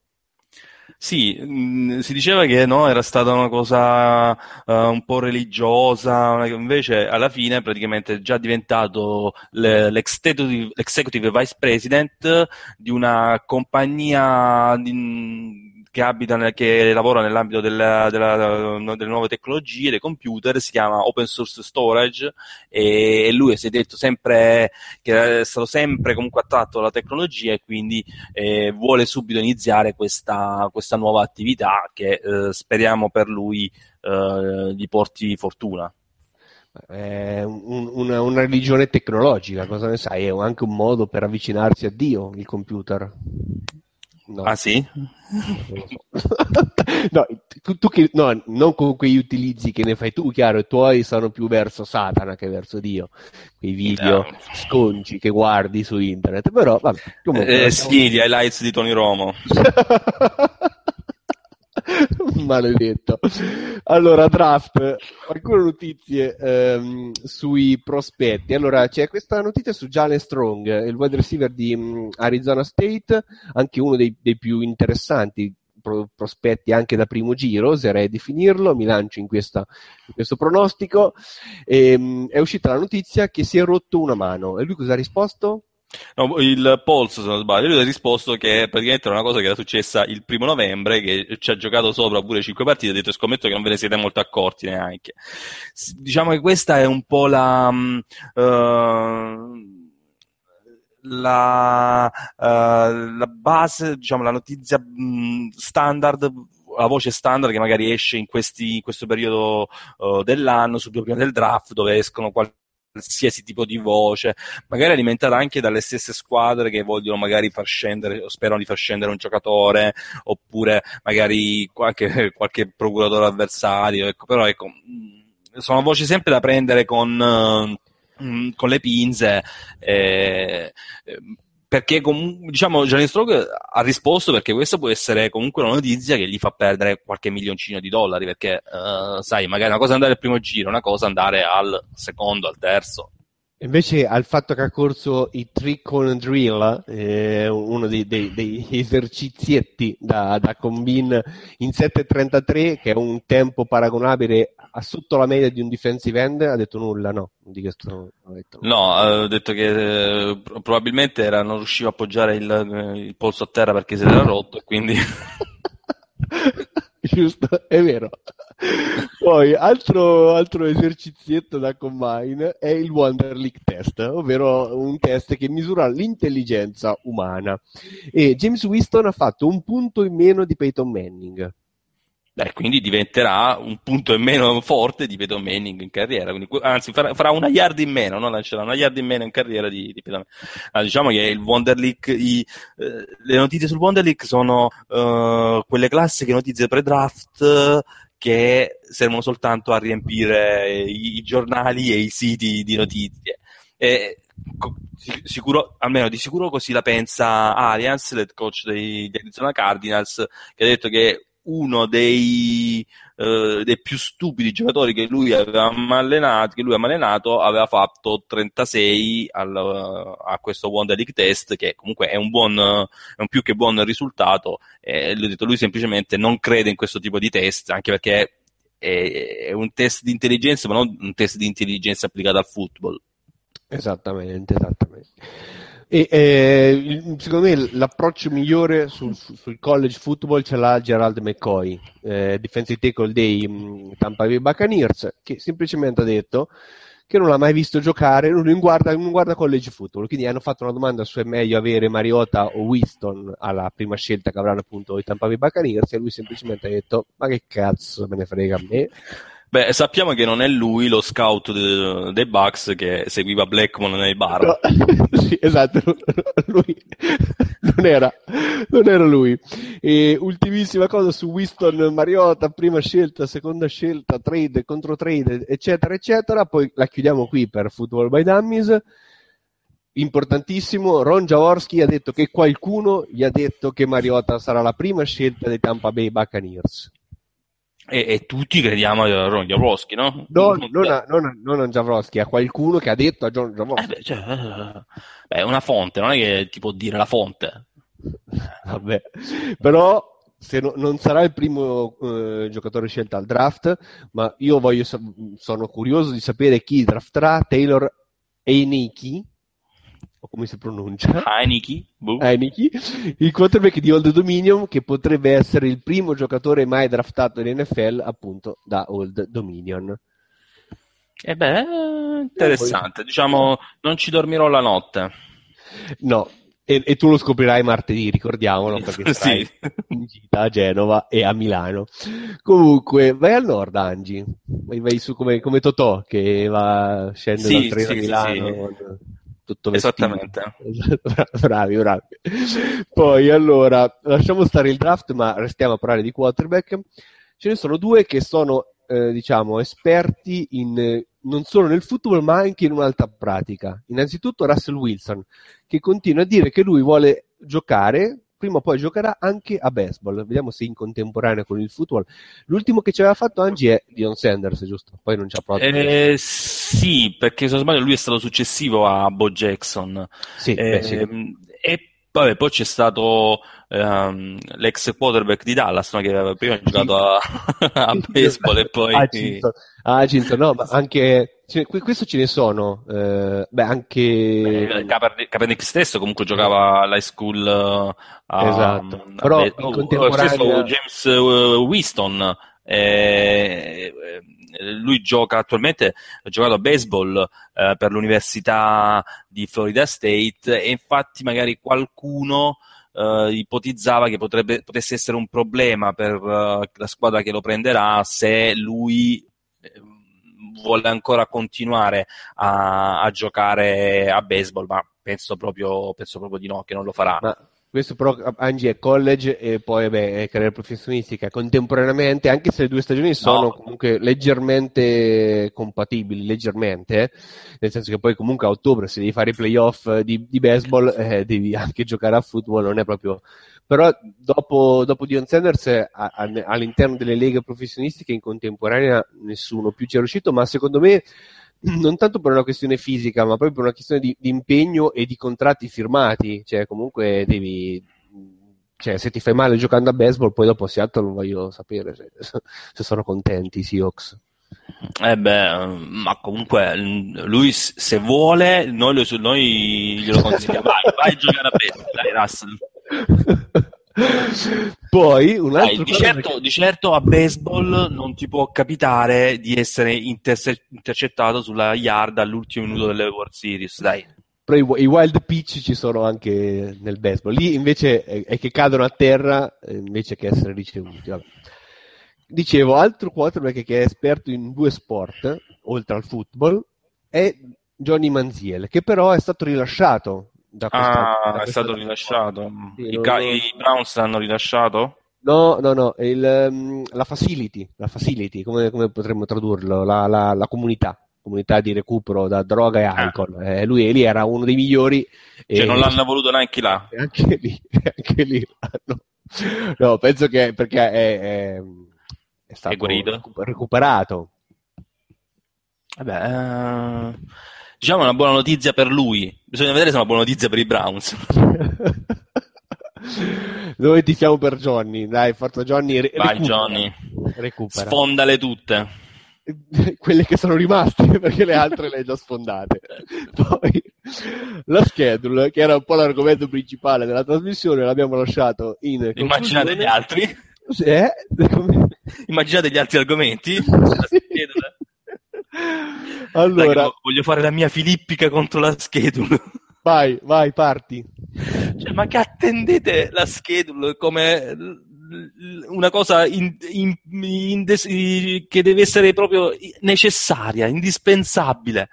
[SPEAKER 2] Sì, mh, si diceva che no, era stata una cosa eh, un po' religiosa, invece alla fine praticamente è già diventato le- l'executive, l'executive vice president di una compagnia di- che abita, che lavora nell'ambito della- della- delle nuove tecnologie, dei computer, si chiama Open Source Storage e, lui si è detto sempre che è stato sempre comunque attratto alla tecnologia e quindi eh, vuole subito iniziare questa, questa nuova attività che eh, speriamo per lui eh, gli porti fortuna.
[SPEAKER 3] È un- una, una religione tecnologica, cosa ne sai? È anche un modo per avvicinarsi a Dio, il computer. No.
[SPEAKER 2] Ah sì? [laughs]
[SPEAKER 3] no, tu, tu che, no, non con quegli utilizzi che ne fai tu, chiaro, i tuoi sono più verso Satana che verso Dio, quei video
[SPEAKER 2] Eh.
[SPEAKER 3] sconci che guardi su internet, però vabbè, comunque,
[SPEAKER 2] Eh, sì, gli highlights di Tony Romo. [laughs] [laughs]
[SPEAKER 3] Maledetto. Allora, draft, alcune notizie ehm, sui prospetti. Allora, c'è questa notizia su Jalen Strong, il wide receiver di mh, Arizona State, anche uno dei, dei più interessanti pro- prospetti anche da primo giro, oserei definirlo, mi lancio in, questa- in questo pronostico. Ehm, è uscita la notizia che si è rotto una mano. E lui cosa ha risposto?
[SPEAKER 2] No, il Polso, se non sbaglio, lui ha risposto che praticamente era una cosa che era successa il primo novembre, che ci ha giocato sopra pure cinque partite, ha detto scommetto che non ve ne siete molto accorti neanche. Diciamo che questa è un po' la... eh, la, eh, la base, diciamo, la notizia mh, standard la voce standard che magari esce in, questi, in questo periodo uh, dell'anno, subito prima del draft, dove escono qualsiasi tipo di voce, magari alimentata anche dalle stesse squadre che vogliono magari far scendere, o sperano di far scendere un giocatore, oppure magari qualche, [laughs] qualche procuratore avversario, ecco, però ecco, sono voci sempre da prendere con, uh, con le pinze. Eh, perché comunque, diciamo, Gianni Stroke ha risposto perché questa può essere comunque una notizia che gli fa perdere qualche milioncino di dollari, perché, uh, sai, magari una cosa è andare al primo giro, una cosa è andare al secondo, al terzo.
[SPEAKER 3] Invece al fatto che ha corso i Trickle Drill, eh, uno dei, dei, dei, esercizietti da, da Combin in 7.33, che è un tempo paragonabile a sotto la media di un defensive end, ha detto nulla, no? Di questo,
[SPEAKER 2] ha detto. No, ha detto che eh, probabilmente era, non riusciva a appoggiare il, il polso a terra perché si era rotto e quindi... [laughs] [laughs]
[SPEAKER 3] Giusto, è vero. Poi, altro, altro esercizietto da Combine è il Wonder Test, ovvero un test che misura l'intelligenza umana. E James Winston ha fatto un punto in meno di Peyton Manning.
[SPEAKER 2] Beh, quindi diventerà un punto in meno forte di Peyton Manning in carriera, quindi, anzi farà, farà, una yard in meno, no? lancerà una yard in meno in carriera di, di Peyton Manning. Allora, diciamo che il Wonder League, eh, le notizie sul Wonder League sono eh, quelle classiche notizie pre-draft che servono soltanto a riempire i, i giornali e i siti di notizie. E, sicuro, almeno di sicuro così la pensa Arians, l'head coach dei, dei Arizona Cardinals, che ha detto che uno dei, eh, dei, più stupidi giocatori che lui aveva allenato, che lui aveva allenato aveva fatto 36 al, a questo Wonder League test, che comunque è un, buon, è un più che buon risultato. E lui, detto, lui semplicemente non crede in questo tipo di test, anche perché è, è un test di intelligenza, ma non un test di intelligenza applicato al football.
[SPEAKER 3] Esattamente, esattamente. E, eh, secondo me l'approccio migliore sul, sul, college football ce l'ha Gerald McCoy, eh, defensive tackle dei um, Tampa Bay Buccaneers, che semplicemente ha detto che non l'ha mai visto giocare, non guarda, non guarda college football. Quindi hanno fatto una domanda su è meglio avere Mariota o Winston alla prima scelta che avranno appunto i Tampa Bay Buccaneers e lui semplicemente ha detto ma che cazzo me ne frega a me
[SPEAKER 2] Beh, sappiamo che non è lui lo scout de- dei Bucks che seguiva Blackmon nei bar. No, [laughs]
[SPEAKER 3] sì, esatto, [laughs] lui non era, non era lui. E ultimissima cosa su Winston Mariota, prima scelta, seconda scelta, trade, contro trade, eccetera, eccetera. Poi la chiudiamo qui per Football by Dummies. Importantissimo, Ron Jaworski ha detto che qualcuno gli ha detto che Mariota sarà la prima scelta dei Tampa Bay Buccaneers.
[SPEAKER 2] E, e, tutti crediamo a Ron Jaworski, no?
[SPEAKER 3] No, non a, non, a, Jaworski, a qualcuno che ha detto a John Jaworski.
[SPEAKER 2] Eh beh, cioè, eh, beh, una fonte, non è che ti può dire la fonte. [laughs]
[SPEAKER 3] Vabbè, però se no, non sarà il primo eh, giocatore scelto al draft, ma io voglio, sono curioso di sapere chi drafterà Taylor Einiki, o come si pronuncia?
[SPEAKER 2] Heineke,
[SPEAKER 3] Heineke, il quarterback di Old Dominion che potrebbe essere il primo giocatore mai draftato in NFL appunto da Old Dominion.
[SPEAKER 2] E eh beh, interessante, diciamo non ci dormirò la notte.
[SPEAKER 3] No, e, e, tu lo scoprirai martedì, ricordiamolo, [laughs] perché sarai sì. in gita a Genova e a Milano. Comunque, vai al nord, Angi. Vai, vai su come, come, Totò, che va scende sì, dal treno sì, a Milano. Sì, tutto vestito.
[SPEAKER 2] Esattamente. [laughs]
[SPEAKER 3] bravi, bravi. Poi allora, lasciamo stare il draft, ma restiamo a parlare di quarterback. Ce ne sono due che sono, eh, diciamo, esperti in, non solo nel football, ma anche in un'altra pratica. Innanzitutto Russell Wilson, che continua a dire che lui vuole giocare prima o poi giocherà anche a baseball. Vediamo se in contemporanea con il football. L'ultimo che ci aveva fatto Angie è Dion Sanders, giusto? Poi non ci ha provato.
[SPEAKER 2] Eh, sì, perché se non sbaglio lui è stato successivo a Bo Jackson.
[SPEAKER 3] Sì,
[SPEAKER 2] eh,
[SPEAKER 3] beh, sì.
[SPEAKER 2] E vabbè, poi c'è stato um, l'ex quarterback di Dallas no? che prima giocato a, [laughs] a [laughs] baseball e poi...
[SPEAKER 3] Ah, Cinto, no, ma anche ce, questo ce ne sono. Eh, beh, anche
[SPEAKER 2] Kaepernick stesso comunque giocava all'high school uh, a,
[SPEAKER 3] esatto. Um, Però a,
[SPEAKER 2] in contemporanea... James uh, Winston eh, lui gioca attualmente ha giocato a baseball eh, per l'università di Florida State e infatti magari qualcuno eh, ipotizzava che potrebbe, potesse essere un problema per eh, la squadra che lo prenderà se lui eh, vuole ancora continuare a, a giocare a baseball, ma penso proprio, penso proprio di no, che non lo farà.
[SPEAKER 3] Ma questo però Angie è college e poi beh, è carriera professionistica contemporaneamente, anche se le due stagioni sono
[SPEAKER 2] No.
[SPEAKER 3] comunque leggermente compatibili, leggermente, eh. nel senso che poi comunque a ottobre se devi fare i playoff di, di baseball eh, devi anche giocare a football, non è proprio... Però dopo, dopo Dion Sanders eh, a- a- all'interno delle leghe professionistiche in contemporanea nessuno più ci è riuscito, ma secondo me [clears throat] non tanto per una questione fisica, ma proprio per una questione di, di impegno e di contratti firmati. Cioè, comunque devi. Cioè, se ti fai male giocando a baseball, poi dopo Seattle non voglio sapere se, se sono contenti i Seahawks.
[SPEAKER 2] Eh beh, ma comunque lui se vuole, noi, lo- noi glielo consigliamo. Vai, vai a giocare a baseball, dai Russell. [laughs]
[SPEAKER 3] Poi un
[SPEAKER 2] Dai,
[SPEAKER 3] altro
[SPEAKER 2] di,
[SPEAKER 3] cosa
[SPEAKER 2] certo, di certo a baseball non ti può capitare di essere interse- intercettato sulla yard all'ultimo minuto delle World Series, dai.
[SPEAKER 3] Però i, i wild pitch ci sono anche nel baseball. Lì invece è, è che cadono a terra eh, invece che essere ricevuti. Vabbè. Dicevo, altro quarterback che è esperto in due sport, oltre al football, è Johnny Manziel, che però è stato rilasciato da questa, da
[SPEAKER 2] Ah, è
[SPEAKER 3] questa
[SPEAKER 2] stato rilasciato.
[SPEAKER 3] Sì,
[SPEAKER 2] I, ca- i Browns l'hanno rilasciato?
[SPEAKER 3] No, no, no, il, ehm, la facility, la facility, come, come potremmo tradurlo? La, la- la comunità, comunità di recupero da droga e alcol. Eh, lui lì era uno dei migliori.
[SPEAKER 2] Ah. Cioè,
[SPEAKER 3] e-
[SPEAKER 2] non l'hanno voluto neanche là. [laughs]
[SPEAKER 3] anche lì, anche lì hanno- No, penso che perché è, è, è stato
[SPEAKER 2] È
[SPEAKER 3] recuperato.
[SPEAKER 2] Vabbè, eh, diciamo una buona notizia per lui. Bisogna vedere se è una buona notizia per i Browns. [laughs]
[SPEAKER 3] Noi tifiamo per Johnny, dai, forza Johnny. re-
[SPEAKER 2] Vai,
[SPEAKER 3] recupera.
[SPEAKER 2] Johnny.
[SPEAKER 3] Recupera.
[SPEAKER 2] Sfondale tutte. [laughs]
[SPEAKER 3] Quelle che sono rimaste, [laughs] perché le altre le hai già sfondate. Poi la schedule, che era un po' l'argomento principale della trasmissione, l'abbiamo lasciato in
[SPEAKER 2] Immaginate gli altri.
[SPEAKER 3] Eh?
[SPEAKER 2] Immaginate gli altri argomenti.
[SPEAKER 3] Allora,
[SPEAKER 2] Dai, voglio fare la mia filippica contro la schedule.
[SPEAKER 3] vai, vai, parti.
[SPEAKER 2] Cioè, ma che attendete la schedule come una cosa in- in- indes- che deve essere proprio necessaria, indispensabile.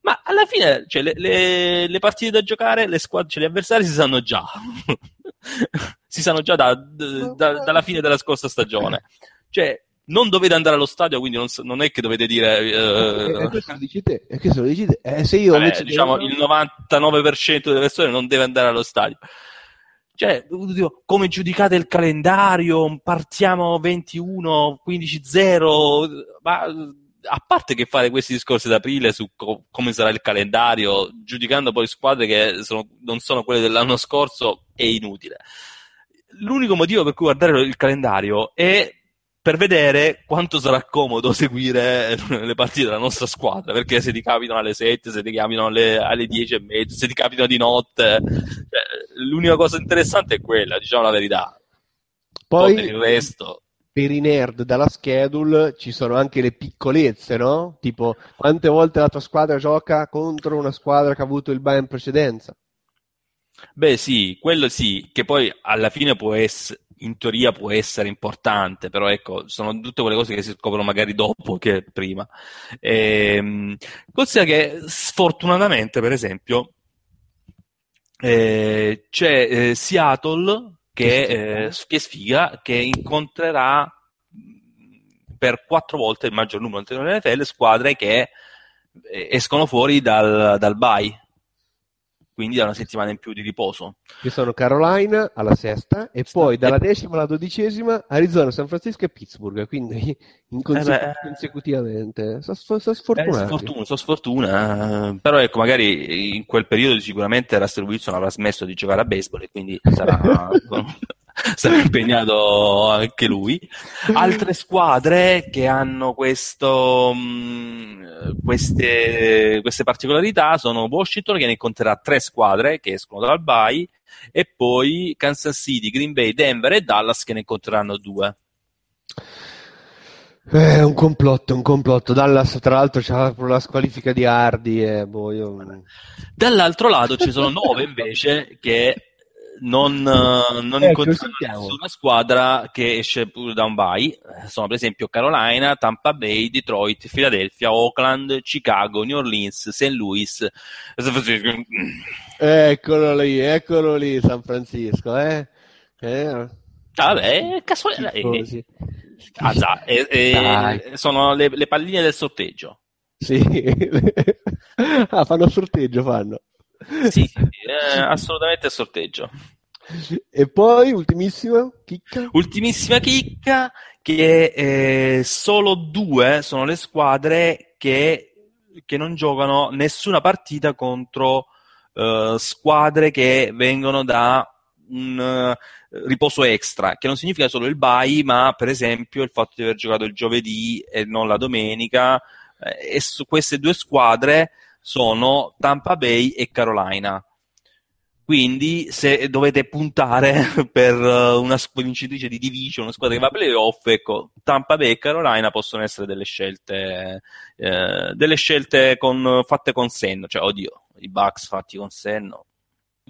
[SPEAKER 2] Ma alla fine, cioè, le, le- le partite da giocare, le squadre, cioè, gli avversari si sanno già. [laughs] si sanno già da- da- dalla fine della scorsa stagione. Cioè, non dovete andare allo stadio, quindi non, non è che dovete dire... eh,
[SPEAKER 3] E questo lo dici te, e questo lo dici te. Eh, se io invece
[SPEAKER 2] diciamo
[SPEAKER 3] devo-
[SPEAKER 2] il 99% delle persone non deve andare allo stadio. Cioè, come giudicate il calendario? Partiamo 21, 15-0, ma a parte che fare questi discorsi d'aprile su co- come sarà il calendario, giudicando poi squadre che sono- non sono quelle dell'anno scorso, è inutile. L'unico motivo per cui guardare il calendario è per vedere quanto sarà comodo seguire [laughs] le partite della nostra squadra, perché se ti capitano alle 7, se ti capitano alle, alle 10 e mezzo, se ti capitano di notte, cioè, l'unica cosa interessante è quella, diciamo la verità.
[SPEAKER 3] Poi
[SPEAKER 2] Poi per il resto,
[SPEAKER 3] per i nerd dalla schedule ci sono anche le piccolezze, no? Tipo, quante volte la tua squadra gioca contro una squadra che ha avuto il bye in precedenza?
[SPEAKER 2] beh sì, quello sì, che poi alla fine può essere, in teoria può essere importante, però ecco, sono tutte quelle cose che si scoprono magari dopo che prima. Ehm, considera che sfortunatamente, per esempio, eh, c'è eh, Seattle che,
[SPEAKER 3] Che
[SPEAKER 2] eh, che sfiga, che incontrerà mh, per quattro volte il maggior numero di NFL squadre che eh, escono fuori dal, dal bye, quindi da una settimana in più di riposo.
[SPEAKER 3] Che sono Carolina alla sesta e poi dalla decima alla dodicesima Arizona, San Francisco e Pittsburgh, quindi [laughs] in consecu-
[SPEAKER 2] Eh beh.
[SPEAKER 3] consecutivamente. Sono, sono
[SPEAKER 2] Eh,
[SPEAKER 3] sfortunati.
[SPEAKER 2] sfortuna, so sfortuna, eh, però ecco, magari in quel periodo sicuramente Russell Wilson avrà smesso di giocare a baseball e quindi sarà, [laughs] [laughs] sarà impegnato anche lui. Altre squadre che hanno questo, mh, queste, queste particolarità sono Washington che ne incontrerà tre squadre che escono dal bye e poi Kansas City, Green Bay, Denver e Dallas che ne incontreranno due.
[SPEAKER 3] Eh, È un complotto, un complotto. Dallas, tra l'altro, c'ha proprio la squalifica di Hardy e boh, io...
[SPEAKER 2] Dall'altro lato ci sono nove invece che non, eh, non
[SPEAKER 3] Ecco,
[SPEAKER 2] incontrare
[SPEAKER 3] sentiamo.
[SPEAKER 2] nessuna squadra che esce pure da un bye. Eh, Sono per esempio Carolina, Tampa Bay, Detroit, Philadelphia, Oakland, Chicago, New Orleans, St. Louis.
[SPEAKER 3] Eccolo lì, eccolo lì, San Francisco, eh? eh?
[SPEAKER 2] Vabbè, casuale. eh, ah, già, eh, eh,
[SPEAKER 3] Dai.
[SPEAKER 2] sono le, le palline del sorteggio.
[SPEAKER 3] Sì. [laughs] ah, fanno sorteggio, fanno.
[SPEAKER 2] Sì, sì, eh, assolutamente sorteggio.
[SPEAKER 3] E poi, ultimissima chicca.
[SPEAKER 2] Ultimissima chicca che eh, solo due sono le squadre che, che non giocano nessuna partita contro eh, squadre che vengono da un eh, riposo extra, che non significa solo il bye, ma per esempio il fatto di aver giocato il giovedì e non la domenica. eh, e su queste due squadre sono Tampa Bay e Carolina. Quindi se dovete puntare [laughs] per eh, una vincitrice di division, una squadra che va a playoff, ecco, Tampa Bay e Carolina possono essere delle scelte, eh, delle scelte con- fatte con senno, cioè oddio, i Bucks fatti con senno.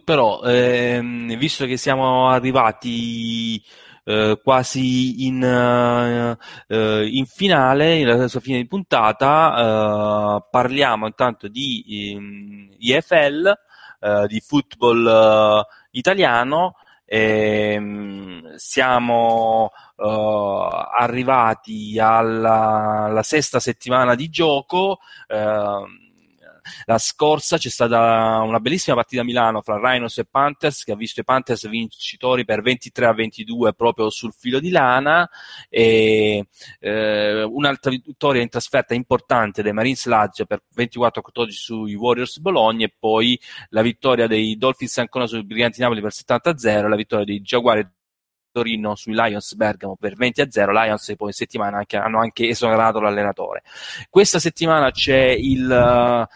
[SPEAKER 2] Però, ehm, visto che siamo arrivati eh, quasi in, eh, in finale, nella sua fine di puntata, eh, parliamo intanto di ehm, IFL, eh, di football eh, italiano. Ehm, siamo eh, arrivati alla, alla sesta settimana di gioco. La scorsa c'è stata una bellissima partita a Milano fra Rhinos e Panthers che ha visto i Panthers vincitori per 23 a 22 proprio sul filo di lana e eh, un'altra vittoria in trasferta importante dei Marines Lazio per 24 a 14 sui Warriors Bologna e poi la vittoria dei Dolphins Ancona sui Briganti Napoli per 70 a 0 e la vittoria dei Jaguari Torino sui Lions Bergamo per 20 a 0. Lions poi in settimana anche- hanno anche esonerato l'allenatore. Questa settimana c'è il,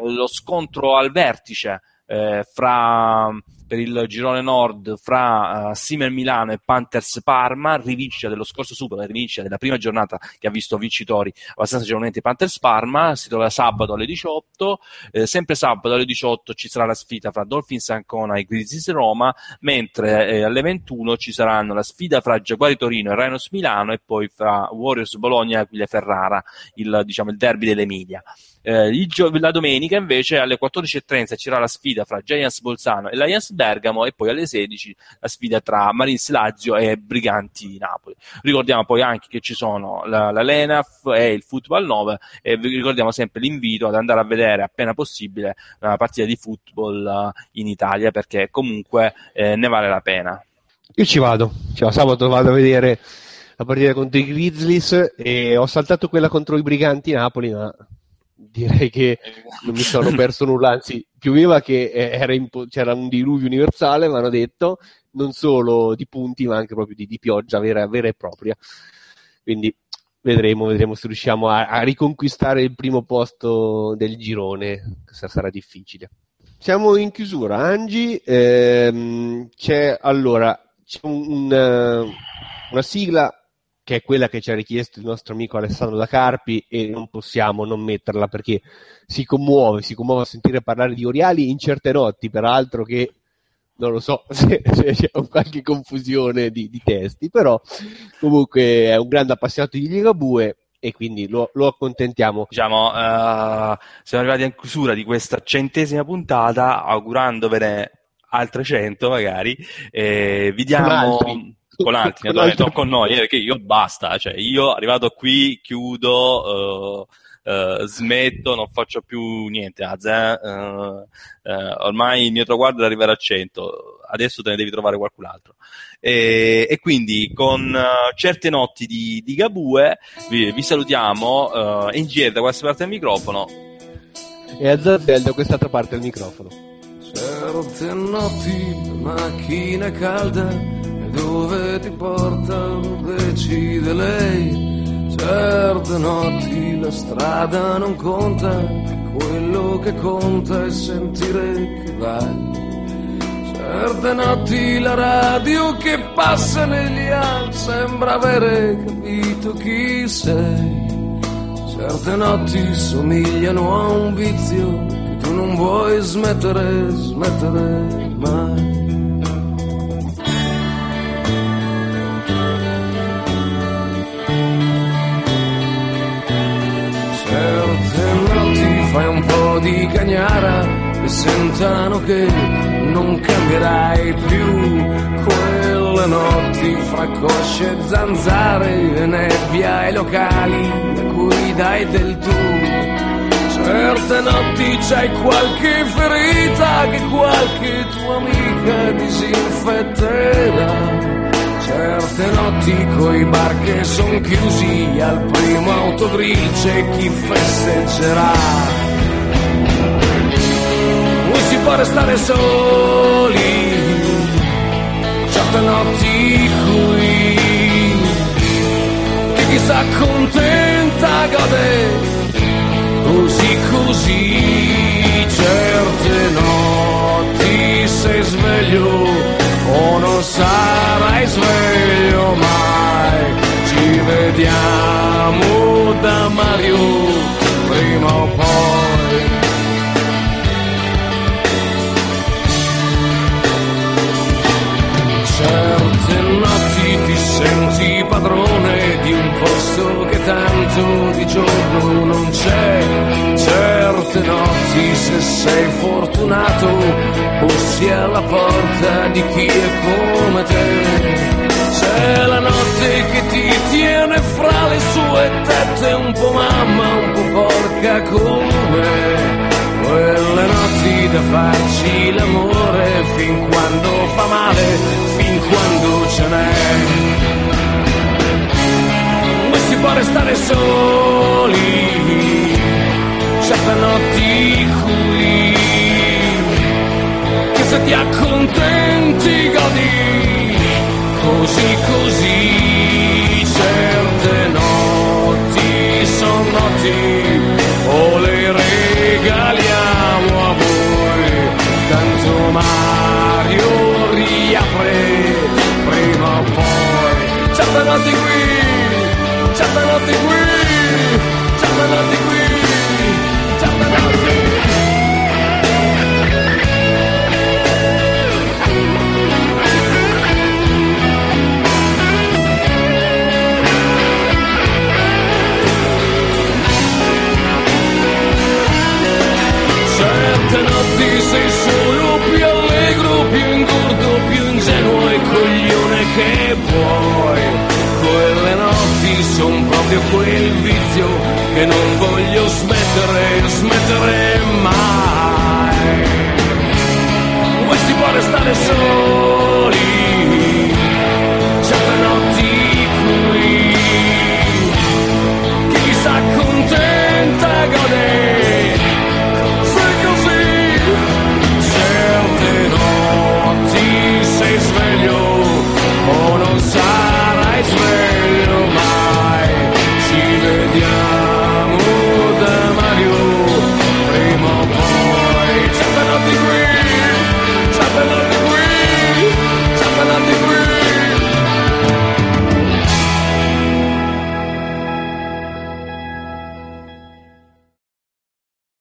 [SPEAKER 2] lo scontro al vertice eh, fra, per il girone nord fra uh, Simer Milano e Panthers Parma, rivincita dello scorso Super, rivincita della prima giornata che ha visto vincitori abbastanza agevolmente i Panthers Parma, si trova sabato alle 18, eh, sempre sabato alle 18 ci sarà la sfida fra Dolphins Ancona e Grizzlies Roma, mentre eh, alle 21 ci saranno la sfida fra Jaguari Torino e Rhinos Milano e poi fra Warriors Bologna e Aquile Ferrara, il, diciamo, il derby dell'Emilia. Eh, gio- la domenica invece alle 14.30 ci sarà la sfida fra Giants Bolzano e Lions Bergamo e poi alle 16 la sfida tra Marines Lazio e Briganti Napoli. Ricordiamo poi anche che ci sono la, la Lenaf e il Football 9 e vi ricordiamo sempre l'invito ad andare a vedere appena possibile una partita di football eh, in Italia perché comunque eh, ne vale la pena.
[SPEAKER 3] Io ci vado, cioè, sabato vado a vedere la partita contro i Grizzlies e ho saltato quella contro i Briganti Napoli, ma direi che non mi sono [laughs] perso nulla, anzi pioveva che eh, era impo- c'era un diluvio universale, mi hanno detto, non solo di punti ma anche proprio di, di pioggia vera, vera e propria. Quindi vedremo, vedremo se riusciamo a, a riconquistare il primo posto del girone, sarà difficile. Siamo in chiusura, Angi, ehm, c'è allora c'è un- un, una sigla che è quella che ci ha richiesto il nostro amico Alessandro Da Carpi e non possiamo non metterla perché si commuove, si commuove a sentire parlare di Oriali in certe notti, peraltro che non lo so [laughs] se, se c'è qualche confusione di, di testi, però comunque è un grande appassionato di Ligabue e quindi lo, lo accontentiamo.
[SPEAKER 2] Diciamo, eh, siamo arrivati in chiusura di questa centesima puntata, augurandovene altre cento magari. Eh, vi diamo
[SPEAKER 3] Con altri.
[SPEAKER 2] con altri. non con noi, eh, perché io basta, cioè io arrivato qui chiudo. eh, eh, smetto, non faccio più niente. Az, eh, eh, ormai il mio traguardo è arrivare a 100, adesso te ne devi trovare qualcun altro. E, e quindi con certe notti di, di Gabue vi, vi salutiamo. Eh, NGR da questa parte del microfono.
[SPEAKER 3] E a Zazzel da quest'altra parte del microfono.
[SPEAKER 36] Certe notti macchina calda dove ti porta decide lei. Certe notti la strada non conta, quello che conta è sentire che vai. Certe notti la radio che passa negli anni sembra avere capito chi sei. Certe notti somigliano a un vizio che tu non vuoi smettere, smettere mai. Di Cagnara e sentano che non cambierai più. Quelle notti fra cosce zanzare e nebbia e locali a cui dai del tu. Certe notti c'hai qualche ferita che qualche tua amica disinfetterà. Certe notti coi bar che son chiusi al primo autogrill c'è chi festeggerà. Si può restare soli, certe notti qui, che chi s'accontenta gode così così, sei fortunato bussi alla porta di chi è come te. C'è la notte che ti tiene fra le sue tette un po' mamma, un po' porca come quelle notti da farci l'amore fin quando fa male, fin quando ce n'è. Ma si può restare soli, certe notti se ti accontenti godi, così così, certe notti sono notti, o le regaliamo a voi, tanto Mario riapre prima o poi, certe notti qui, certe notti qui, certe notti qui, che puoi. Quelle notti sono proprio quel vizio che non voglio smettere, smettere mai. Poi si può restare soli, certe notti qui, chi si accontenta gode. Sei così, certe notti sei sveglio.